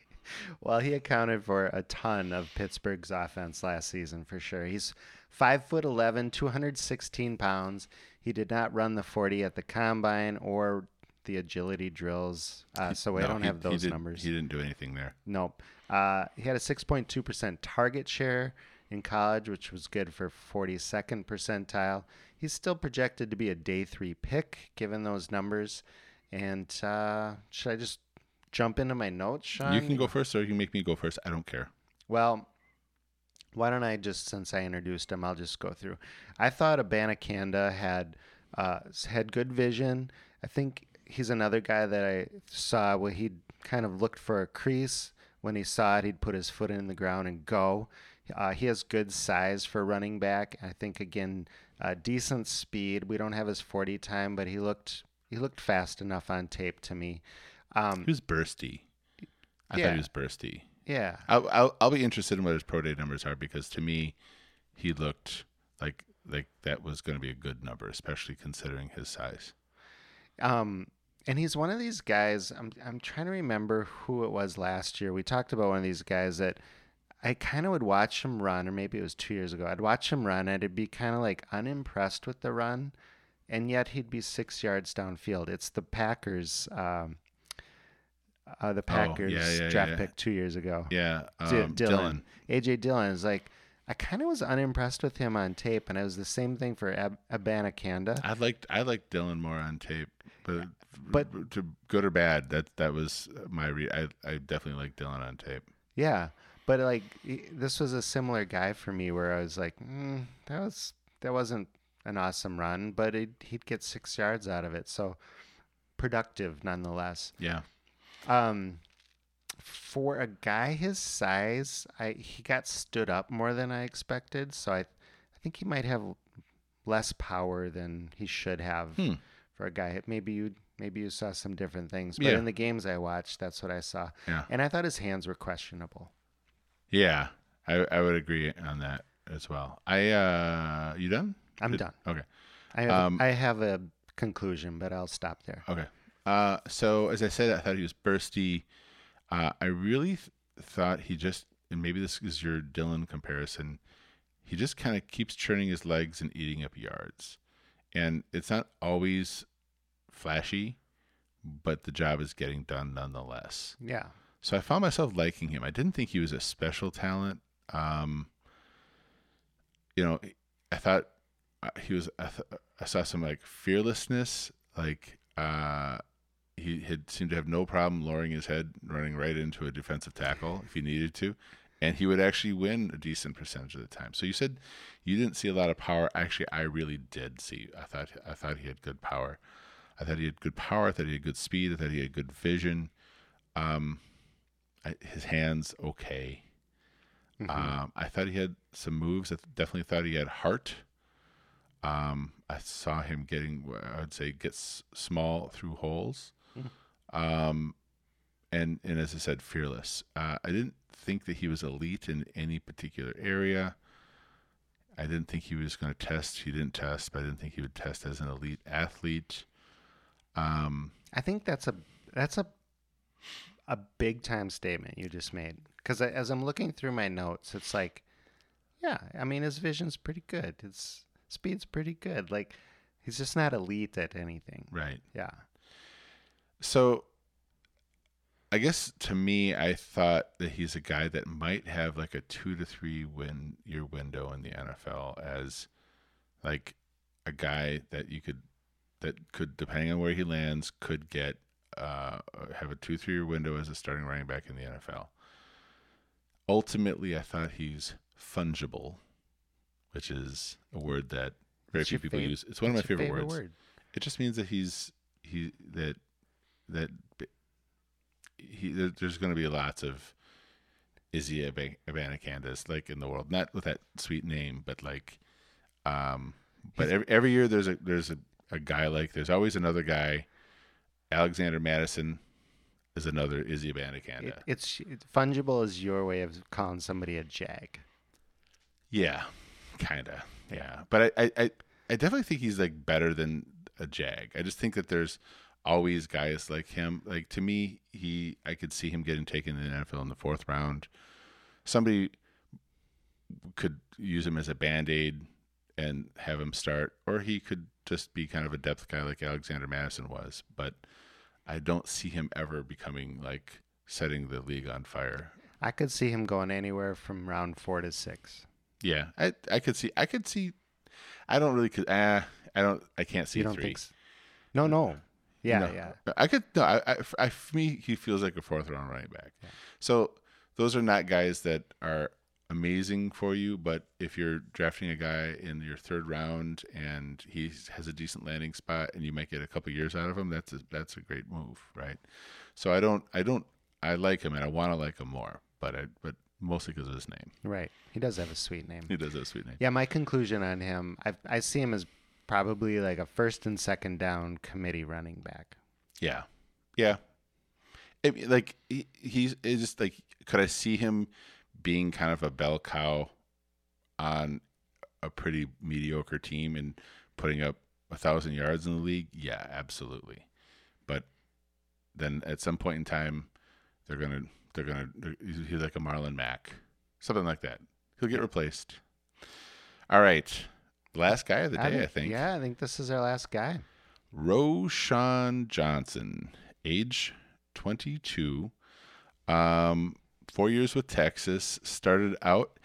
Well, he accounted for a ton of Pittsburgh's offense last season for sure. He's five foot eleven, two hundred sixteen pounds. He did not run the 40 at the combine or the agility drills, uh, so I don't he- have he those did- numbers. He didn't do anything there. Nope. Uh, he had a 6.2% target share in college, which was good for 42nd percentile. He's still projected to be a day three pick, given those numbers. And uh, should I just jump into my notes, Sean? you can go first, or you can make me go first. I don't care. Well, why don't I just, since I introduced him, I'll just go through. I thought Abanacanda had uh, had good vision. I think he's another guy that I saw where he kind of looked for a crease. When he saw it, he'd put his foot in the ground and go. Uh, he has good size for running back. I think again, uh, decent speed. We don't have his forty time, but he looked he looked fast enough on tape to me. Um, He was bursty. I Yeah. thought he was bursty. yeah, I'll, I'll I'll be interested in what his pro day numbers are because to me, he looked like like that was going to be a good number, especially considering his size. Um, and he's one of these guys. I'm I'm trying to remember who it was last year. We talked about one of these guys that I kind of would watch him run, or maybe it was two years ago. I'd watch him run, and I'd be kind of like unimpressed with the run, and yet he'd be six yards downfield. It's the Packers. Um, uh, the Packers Oh, yeah, yeah, draft yeah. pick two years ago. Yeah, D- um, Dillon. AJ Dillon is like. I kind of was unimpressed with him on tape, and it was the same thing for Ab- Abanacanda. I liked I liked Dillon more on tape, but But- to good or bad, that that was my read. I I definitely like Dillon on tape. Yeah, but like this was a similar guy for me where I was like, mm, that was that wasn't an awesome run, but it, he'd get six yards out of it, so productive nonetheless. Yeah, Um, for a guy his size, I he got stood up more than I expected, so I I think he might have less power than he should have Hmm. for a guy. Maybe you maybe you saw some different things, but Yeah. in the games I watched, that's what I saw, yeah, and I thought his hands were questionable. yeah. I I would agree on that as well. I uh, you done? I'm done. Okay, I have, Um, I have a conclusion, but I'll stop there. okay. Uh, so as I said, I thought he was bursty. Uh, I really th- thought he just, and maybe this is your Dillon comparison. He just kind of keeps churning his legs and eating up yards, and it's not always flashy, but the job is getting done nonetheless. Yeah. So I found myself liking him. I didn't think he was a special talent. Um, you know, I thought he was. I, saw some like fearlessness. Like uh, he had seemed to have no problem lowering his head, running right into a defensive tackle if he needed to, and he would actually win a decent percentage of the time. So you said you didn't see a lot of power. Actually, I really did see. I thought I thought he had good power. I thought he had good power. I thought he had good speed. I thought he had good vision. Um, I, his hands okay. Mm-hmm. Um, I thought he had some moves. I definitely thought he had heart. Um, I saw him getting, I would say, gets small through holes. Um, and and as I said, fearless. Uh, I didn't think that he was elite in any particular area. I didn't think he was going to test. He didn't test, but I didn't think he would test as an elite athlete. Um, I think that's a that's a a big time statement you just made because as I'm looking through my notes, it's like, yeah, I mean his vision's pretty good. His speed's pretty good. Like he's just not elite at anything. right. Yeah. So I guess to me, I thought that he's a guy that might have like a two to three win year window in the NFL as like a guy that you could that could depending on where he lands could get uh, have a two three year window as a starting running back in the NFL. Ultimately, I thought he's fungible, which is a word that very few people fav- use. It's one of my your favorite, words. word. It just means that he's he that that he there, there's going to be lots of Izzy Ab- Abanikandis like in the world, not with that sweet name, but like, um, but every every year there's a there's a, a guy like there's always another guy. Alexander Mattison is another Izzy Abanikanda. It, it's it, fungible is your way of calling somebody a jag. Yeah, kind of. Yeah, but I, I, I, definitely think he's like better than a Jag. I just think that there's always guys like him. Like to me, he, I could see him getting taken in the NFL in the fourth round. Somebody could use him as a band aid and have him start, or he could just be kind of a depth guy like Alexander Mattison was. But I don't see him ever becoming like setting the league on fire. I could see him going anywhere from round four to six. Yeah, I I could see I could see I don't really could uh, I don't I can't see you don't three. think? s No, no. Yeah, No. yeah. I could no I, I, I for me he feels like a fourth round running back. So those are not guys that are amazing for you, but if you're drafting a guy in your third round and he has a decent landing spot and you might get a couple years out of him, that's a, that's a great move, right? So I don't I don't I like him and I want to like him more, but I but mostly because of his name. Right. He does have a sweet name. He does have a sweet name. Yeah, my conclusion on him, I I see him as probably like a first and second down committee running back. Yeah, yeah. I mean, like he, he's it's just like could I see him being kind of a bell cow on a pretty mediocre team and putting up a thousand yards in the league? Yeah, absolutely. But then at some point in time, they're gonna they're gonna he's he's like a Marlon Mack, something like that. He'll get replaced. All right, last guy of the day, I think. Yeah, I think this is our last guy. Roschon Johnson, age 22, um, four years with Texas. Started out,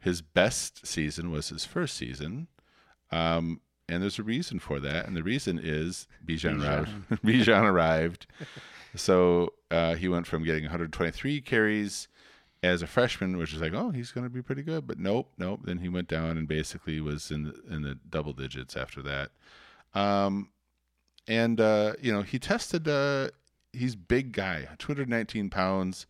his best season was his first season. Um, and there's a reason for that. And the reason is Bijan arrived. Bijan arrived. So uh, he went from getting 123 carries as a freshman, which is like, oh, he's going to be pretty good. But nope, nope. Then he went down and basically was in the, in the double digits after that. Um, and uh, you know he tested. Uh, he's big guy, 219 pounds,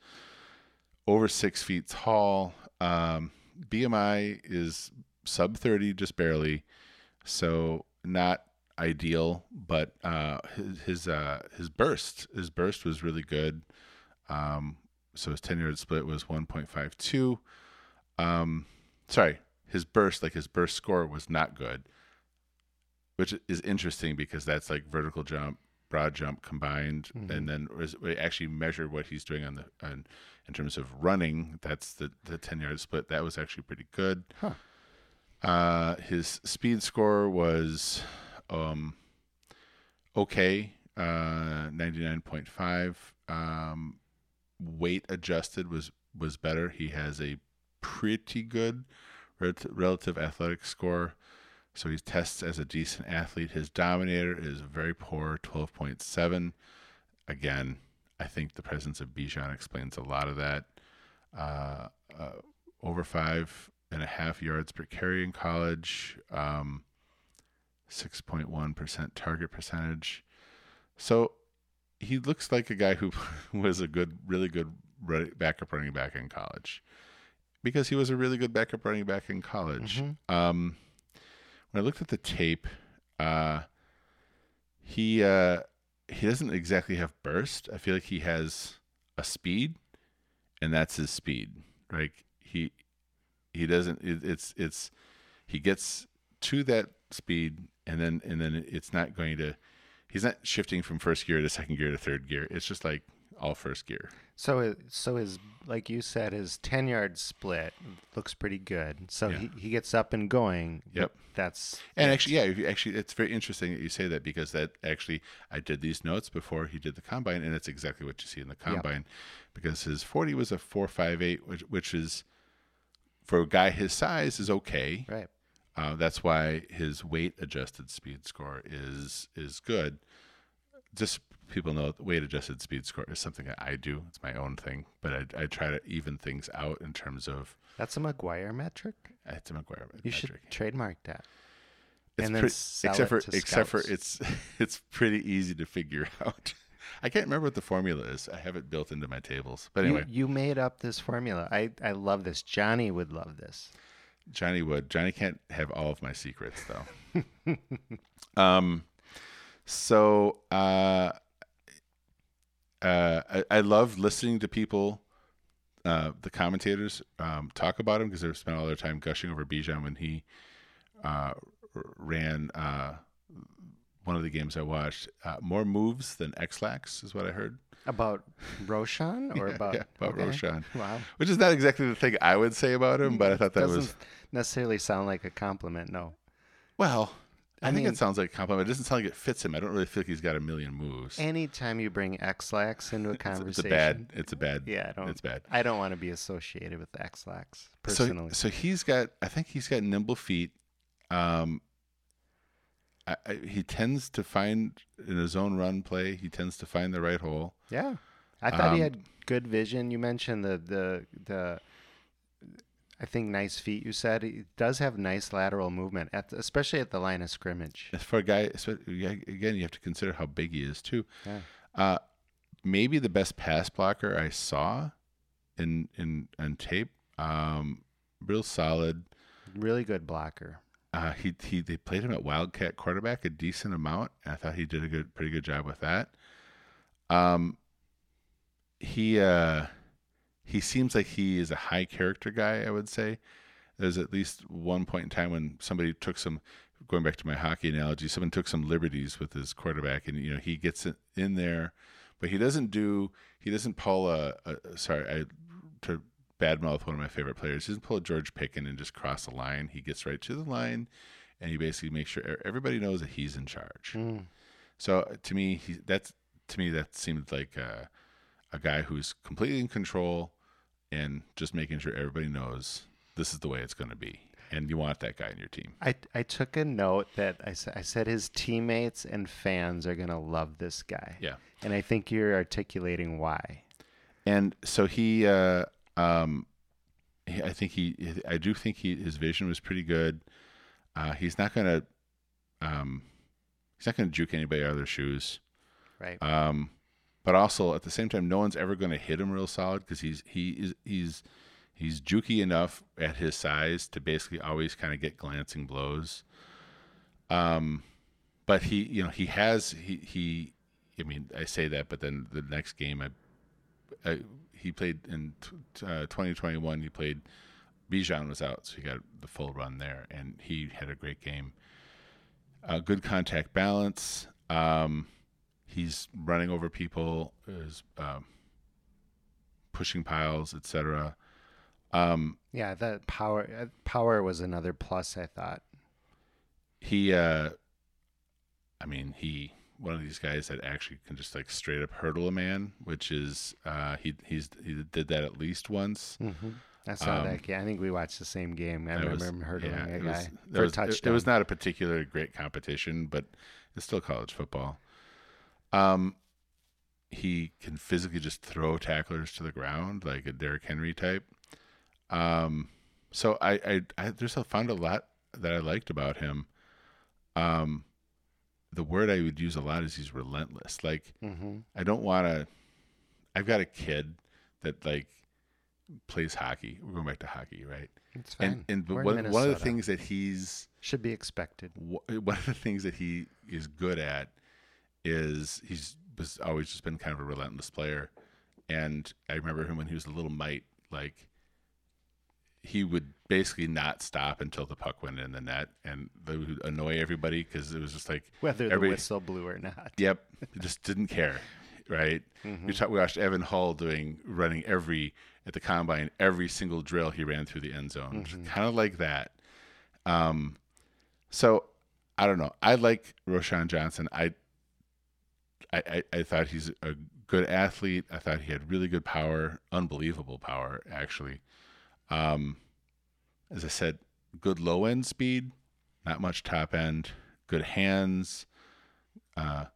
over six feet tall. Um, BMI is sub 30, just barely, so not ideal. But uh, his his uh, his burst his burst was really good. Um, so his 10 yard split was 1.52. Um, sorry, his burst like his burst score was not good which is interesting because that's like vertical jump, broad jump combined, and then we actually measured what he's doing on the on, in terms of running. That's the the ten yard split. That was actually pretty good. Huh. Uh, his speed score was um, okay, uh, ninety nine point five. Um, weight adjusted was was better. He has a pretty good relative athletic score. So he tests as a decent athlete. His dominator is very poor, 12.7. Again, I think the presence of Bijan explains a lot of that. Uh, uh, over five and a half yards per carry in college, um, 6.1% target percentage. So he looks like a guy who was a good, really good backup running back in college because he was a really good backup running back in college. Um, when I looked at the tape, uh, he uh, he doesn't exactly have burst. I feel like he has a speed, and that's his speed. Like he he doesn't. It, it's it's he gets to that speed, and then and then it's not going to. He's not shifting from first gear to second gear to third gear. It's just like all first gear. So, it- so his like you said, his ten yard split looks pretty good. So Yeah. he, he gets up and going. Yep. That's And actually, yeah, actually, it's very interesting that you say that because that actually, I did these notes before he did the combine, and it's exactly what you see in the combine, because his forty was a four five eight, which which is for a guy his size is okay. right. Uh, that's why his weight adjusted speed score is is good. Just people know weight adjusted speed score is something that I do. It's my own thing, but I, I try to even things out in terms of That's a McGuire metric. it's a McGuire metric. You should trademark that. It's and then pre- except for except for it's it's pretty easy to figure out. I can't remember what the formula is. I have it built into my tables. But anyway, you, you made up this formula. I, I love this. Johnny would love this. Johnny would. Johnny can't have all of my secrets though. um, so uh, uh, I, I love listening to people, uh, the commentators, um, talk about him because they've spent all their time gushing over Bijan when he uh, ran uh, one of the games I watched. Uh, more moves than Ex-Lax is what I heard. About Roschon or Yeah, about yeah, about okay. Roschon. Wow. Which is not exactly the thing I would say about him, but I thought that Doesn't was necessarily sound like a compliment. No. well. I, I think mean- it sounds like a compliment. It doesn't sound like it fits him. I don't really feel like he's got a million moves. Anytime you bring Ex-Lax into a conversation, it's a bad. It's a bad. Yeah, I don't. It's bad. I don't want to be associated with Ex-Lax So, personally. so he's got. I think he's got nimble feet. Um, I, I, he tends to find in his own run play. He tends to find the right hole. yeah, I thought he Um, had good vision. You mentioned the the the. I think nice feet. You said he does have nice lateral movement, at the, especially at the line of scrimmage. For a guy, again, you have to consider how big he is too. Yeah. Uh, maybe the best pass blocker I saw in in on tape. Um, real solid. Really good blocker. Uh, he he they played him at Wildcat quarterback a decent amount. I thought he did a good pretty good job with that. Um he uh he seems like he is a high character guy, I would say. There's at least one point in time when somebody took some going back to my hockey analogy, someone took some liberties with his quarterback and you know, he gets in there, but he doesn't do he doesn't pull a, a sorry, I to badmouth one of my favorite players. He doesn't pull a George Picken and just cross the line. He gets right to the line, and he basically makes sure everybody knows that he's in charge. Mm. So uh, to me, he, that's to me that seemed like a, a guy who's completely in control and just making sure everybody knows this is the way it's going to be, and you want that guy in your team. I, I took a note that I, I said his teammates and fans are going to love this guy. Yeah. And I think you're articulating why. And so he, uh, um, I think he, I do think he, his vision was pretty good. Uh, he's not gonna, um, he's not gonna juke anybody out of their shoes. Right. Um, but also at the same time, no one's ever gonna hit him real solid because he's he is he's he's jukey enough at his size to basically always kind of get glancing blows. Um, but he, you know, he has he he. I mean, I say that, but then the next game, I, I he played in t- uh, 2021. He played. Bijan was out, so he got the full run there, and he had a great game. Uh, good contact balance. Um, he's running over people, is um, pushing piles, etc. Um, Yeah, that power uh, power was another plus. I thought. he, uh, I mean, he one of these guys that actually can just like straight up hurdle a man, which is uh, he he's he did that at least once. Mm-hmm. I saw Um, that. game. I think we watched the same game. I remember was- him hurdling yeah, a it guy was- for a was- it- It was not a particular great competition, but it's still college football. Um, he can physically just throw tacklers to the ground like a Derrick Henry type. Um, so I, I, I just found a lot that I liked about him. Um, the word I would use a lot is he's relentless. Like hmm I don't want to. I've got a kid that like plays hockey. We're going back to hockey, right? It's fine. And and but one, one of the things that he's should be expected. one of the things that he is good at is he's was always just been kind of a relentless player. And I remember him when he was a little mite, like he would basically not stop until the puck went in the net, and that would annoy everybody because it was just like Whether the whistle blew or not. Yep, just didn't care, right? Mm-hmm. We, talk, we watched Evan Hall doing running every at the combine, every single drill he ran through the end zone, Mm-hmm. kind of like that. Um, so I don't know. I like Roschon Johnson. I, I, I, I thought he's a good athlete. I thought he had really good power, unbelievable power, actually. Um, as I said, good low end speed, not much top end, good hands. Uh,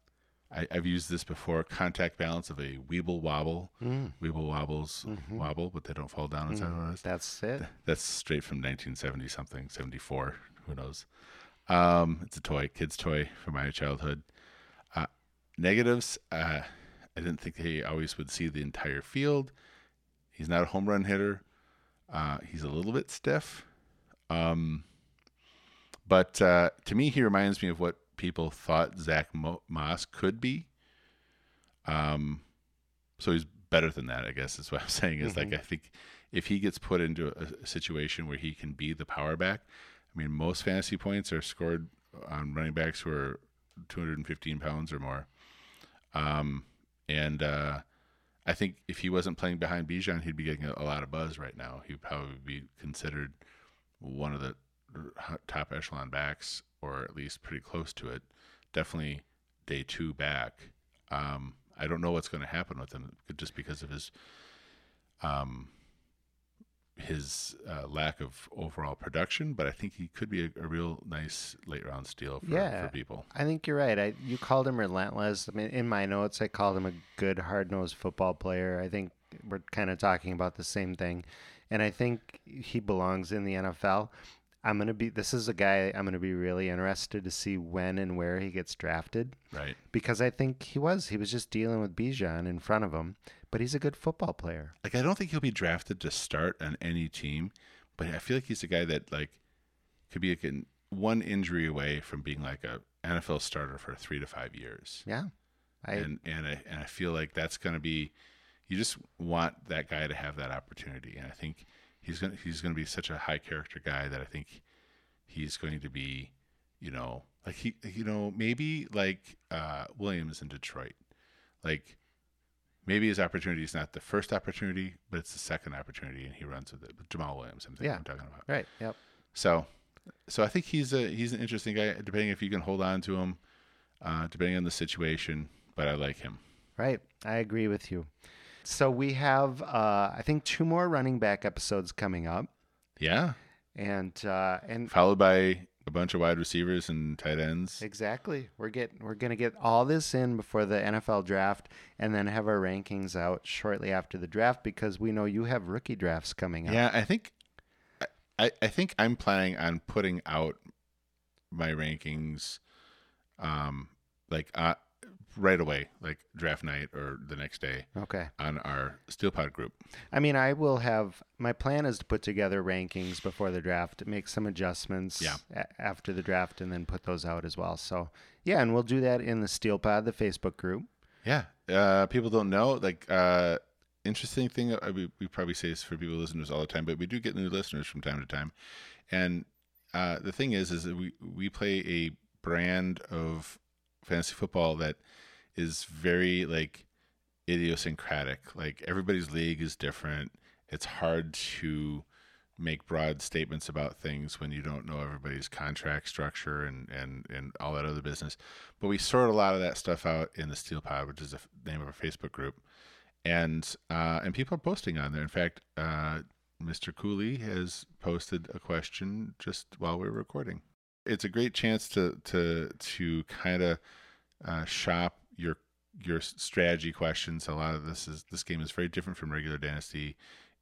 I, I've used this before. Contact balance of a Weeble wobble. Mm. Weeble wobbles Mm-hmm. wobble, but they don't fall down. Is that what it is? That's it. That's straight from 1970 something, 74. Who knows? Um, it's a toy, kid's toy from my childhood. Uh, negatives. Uh, I didn't think he always would see the entire field. He's not a home run hitter. Uh, he's a little bit stiff. Um, but uh, to me, he reminds me of what people thought Zach Mo- Moss could be. Um, so he's better than that, I guess is what I'm saying. Is like I think if he gets put into a, a situation where he can be the power back, I mean, most fantasy points are scored on running backs who are 215 pounds or more. Um, and uh, I think if he wasn't playing behind Bijan, he'd be getting a, a lot of buzz right now. He'd probably be considered one of the top echelon backs, or at least pretty close to it. Definitely day two back. Um, I don't know what's going to happen with him just because of his um, his uh, lack of overall production, but I think he could be a, a real nice late round steal for, Yeah. for people. I think you're right. I you called him relentless. I mean, in my notes, I called him a good, hard nosed football player. I think we're kind of talking about the same thing, and I think he belongs in the NFL. I'm gonna be. This is a guy I'm gonna be really interested to see when and where he gets drafted Right. because I think he was. He was just dealing with Bijan in front of him, but he's a good football player. Like I don't think he'll be drafted to start on any team, but I feel like he's a guy that like could be like an, one injury away from being like a NFL starter for three to five years. Yeah, I and and I, and I feel like that's going to be you just want that guy to have that opportunity and I think he's going to he's to be such a high character guy that I think he's going to be you know like he you know maybe like uh Williams in Detroit like maybe his opportunity is not the first opportunity but it's the second opportunity and he runs with it Jamaal Williams I'm thinking Yeah. I'm talking about right. Yep. so, so I think he's a he's an interesting guy. Depending if you can hold on to him, uh, depending on the situation. But I like him. Right. I agree with you. So we have, uh, I think, two more running back episodes coming up, Yeah, and uh, and followed by a bunch of wide receivers and tight ends. exactly, we're get we're gonna get all this in before the NFL draft, and then have our rankings out shortly after the draft because we know you have rookie drafts coming up. Yeah, I think I I think I'm planning on putting out my rankings, um, like uh, right away, like draft night or the next day Okay. on our STEAL Pod group. I mean, I will have my plan is to put together rankings before the draft, make some adjustments Yeah. a- after the draft, and then put those out as well. So yeah, and we'll do that in the STEAL Pod, the Facebook group. Yeah. Uh, people don't know. Like, uh, interesting thing. uh, we, we probably say this for people listeners all the time, but we do get new listeners from time to time. And uh, the thing is, is that we we play a brand of fantasy football that is very like idiosyncratic. Like everybody's league is different. It's hard to make broad statements about things when you don't know everybody's contract structure and, and, and all that other business. But we sort a lot of that stuff out in the STEAL Pod, which is the name of our Facebook group. And uh, and people are posting on there. In fact, uh, Mr. Cooley has posted a question just while we are recording. It's a great chance to to to kind of uh, shop your your strategy questions. A lot of this is this game is very different from regular Dynasty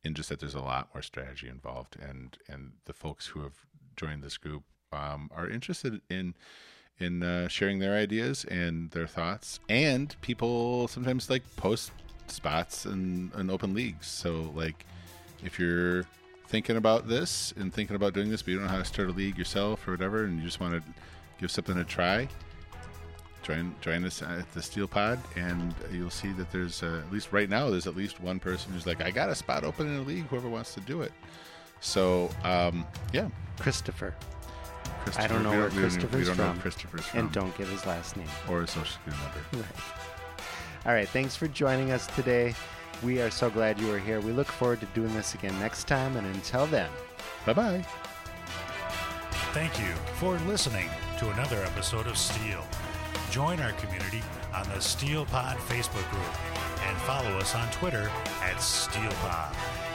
in just that there's a lot more strategy involved, and and the folks who have joined this group um, are interested in in uh, sharing their ideas and their thoughts. And people sometimes like post spots in, in open leagues. So like if you're thinking about this and thinking about doing this, but you don't know how to start a league yourself or whatever, and you just want to give something a try, join join us at the STEAL Pod, and you'll see that there's uh, at least right now there's at least one person who's like, I got a spot open in a league. Whoever wants to do it. So um, yeah, Christopher. I don't know where Christopher's from. Christopher's from. And don't give his last name. Or his social security number. Right. All right. Thanks for joining us today. We are so glad you were here. We look forward to doing this again next time. And until then, bye bye. Thank you for listening to another episode of STEAL. Join our community on the STEAL Pod Facebook group and follow us on Twitter at STEALpod.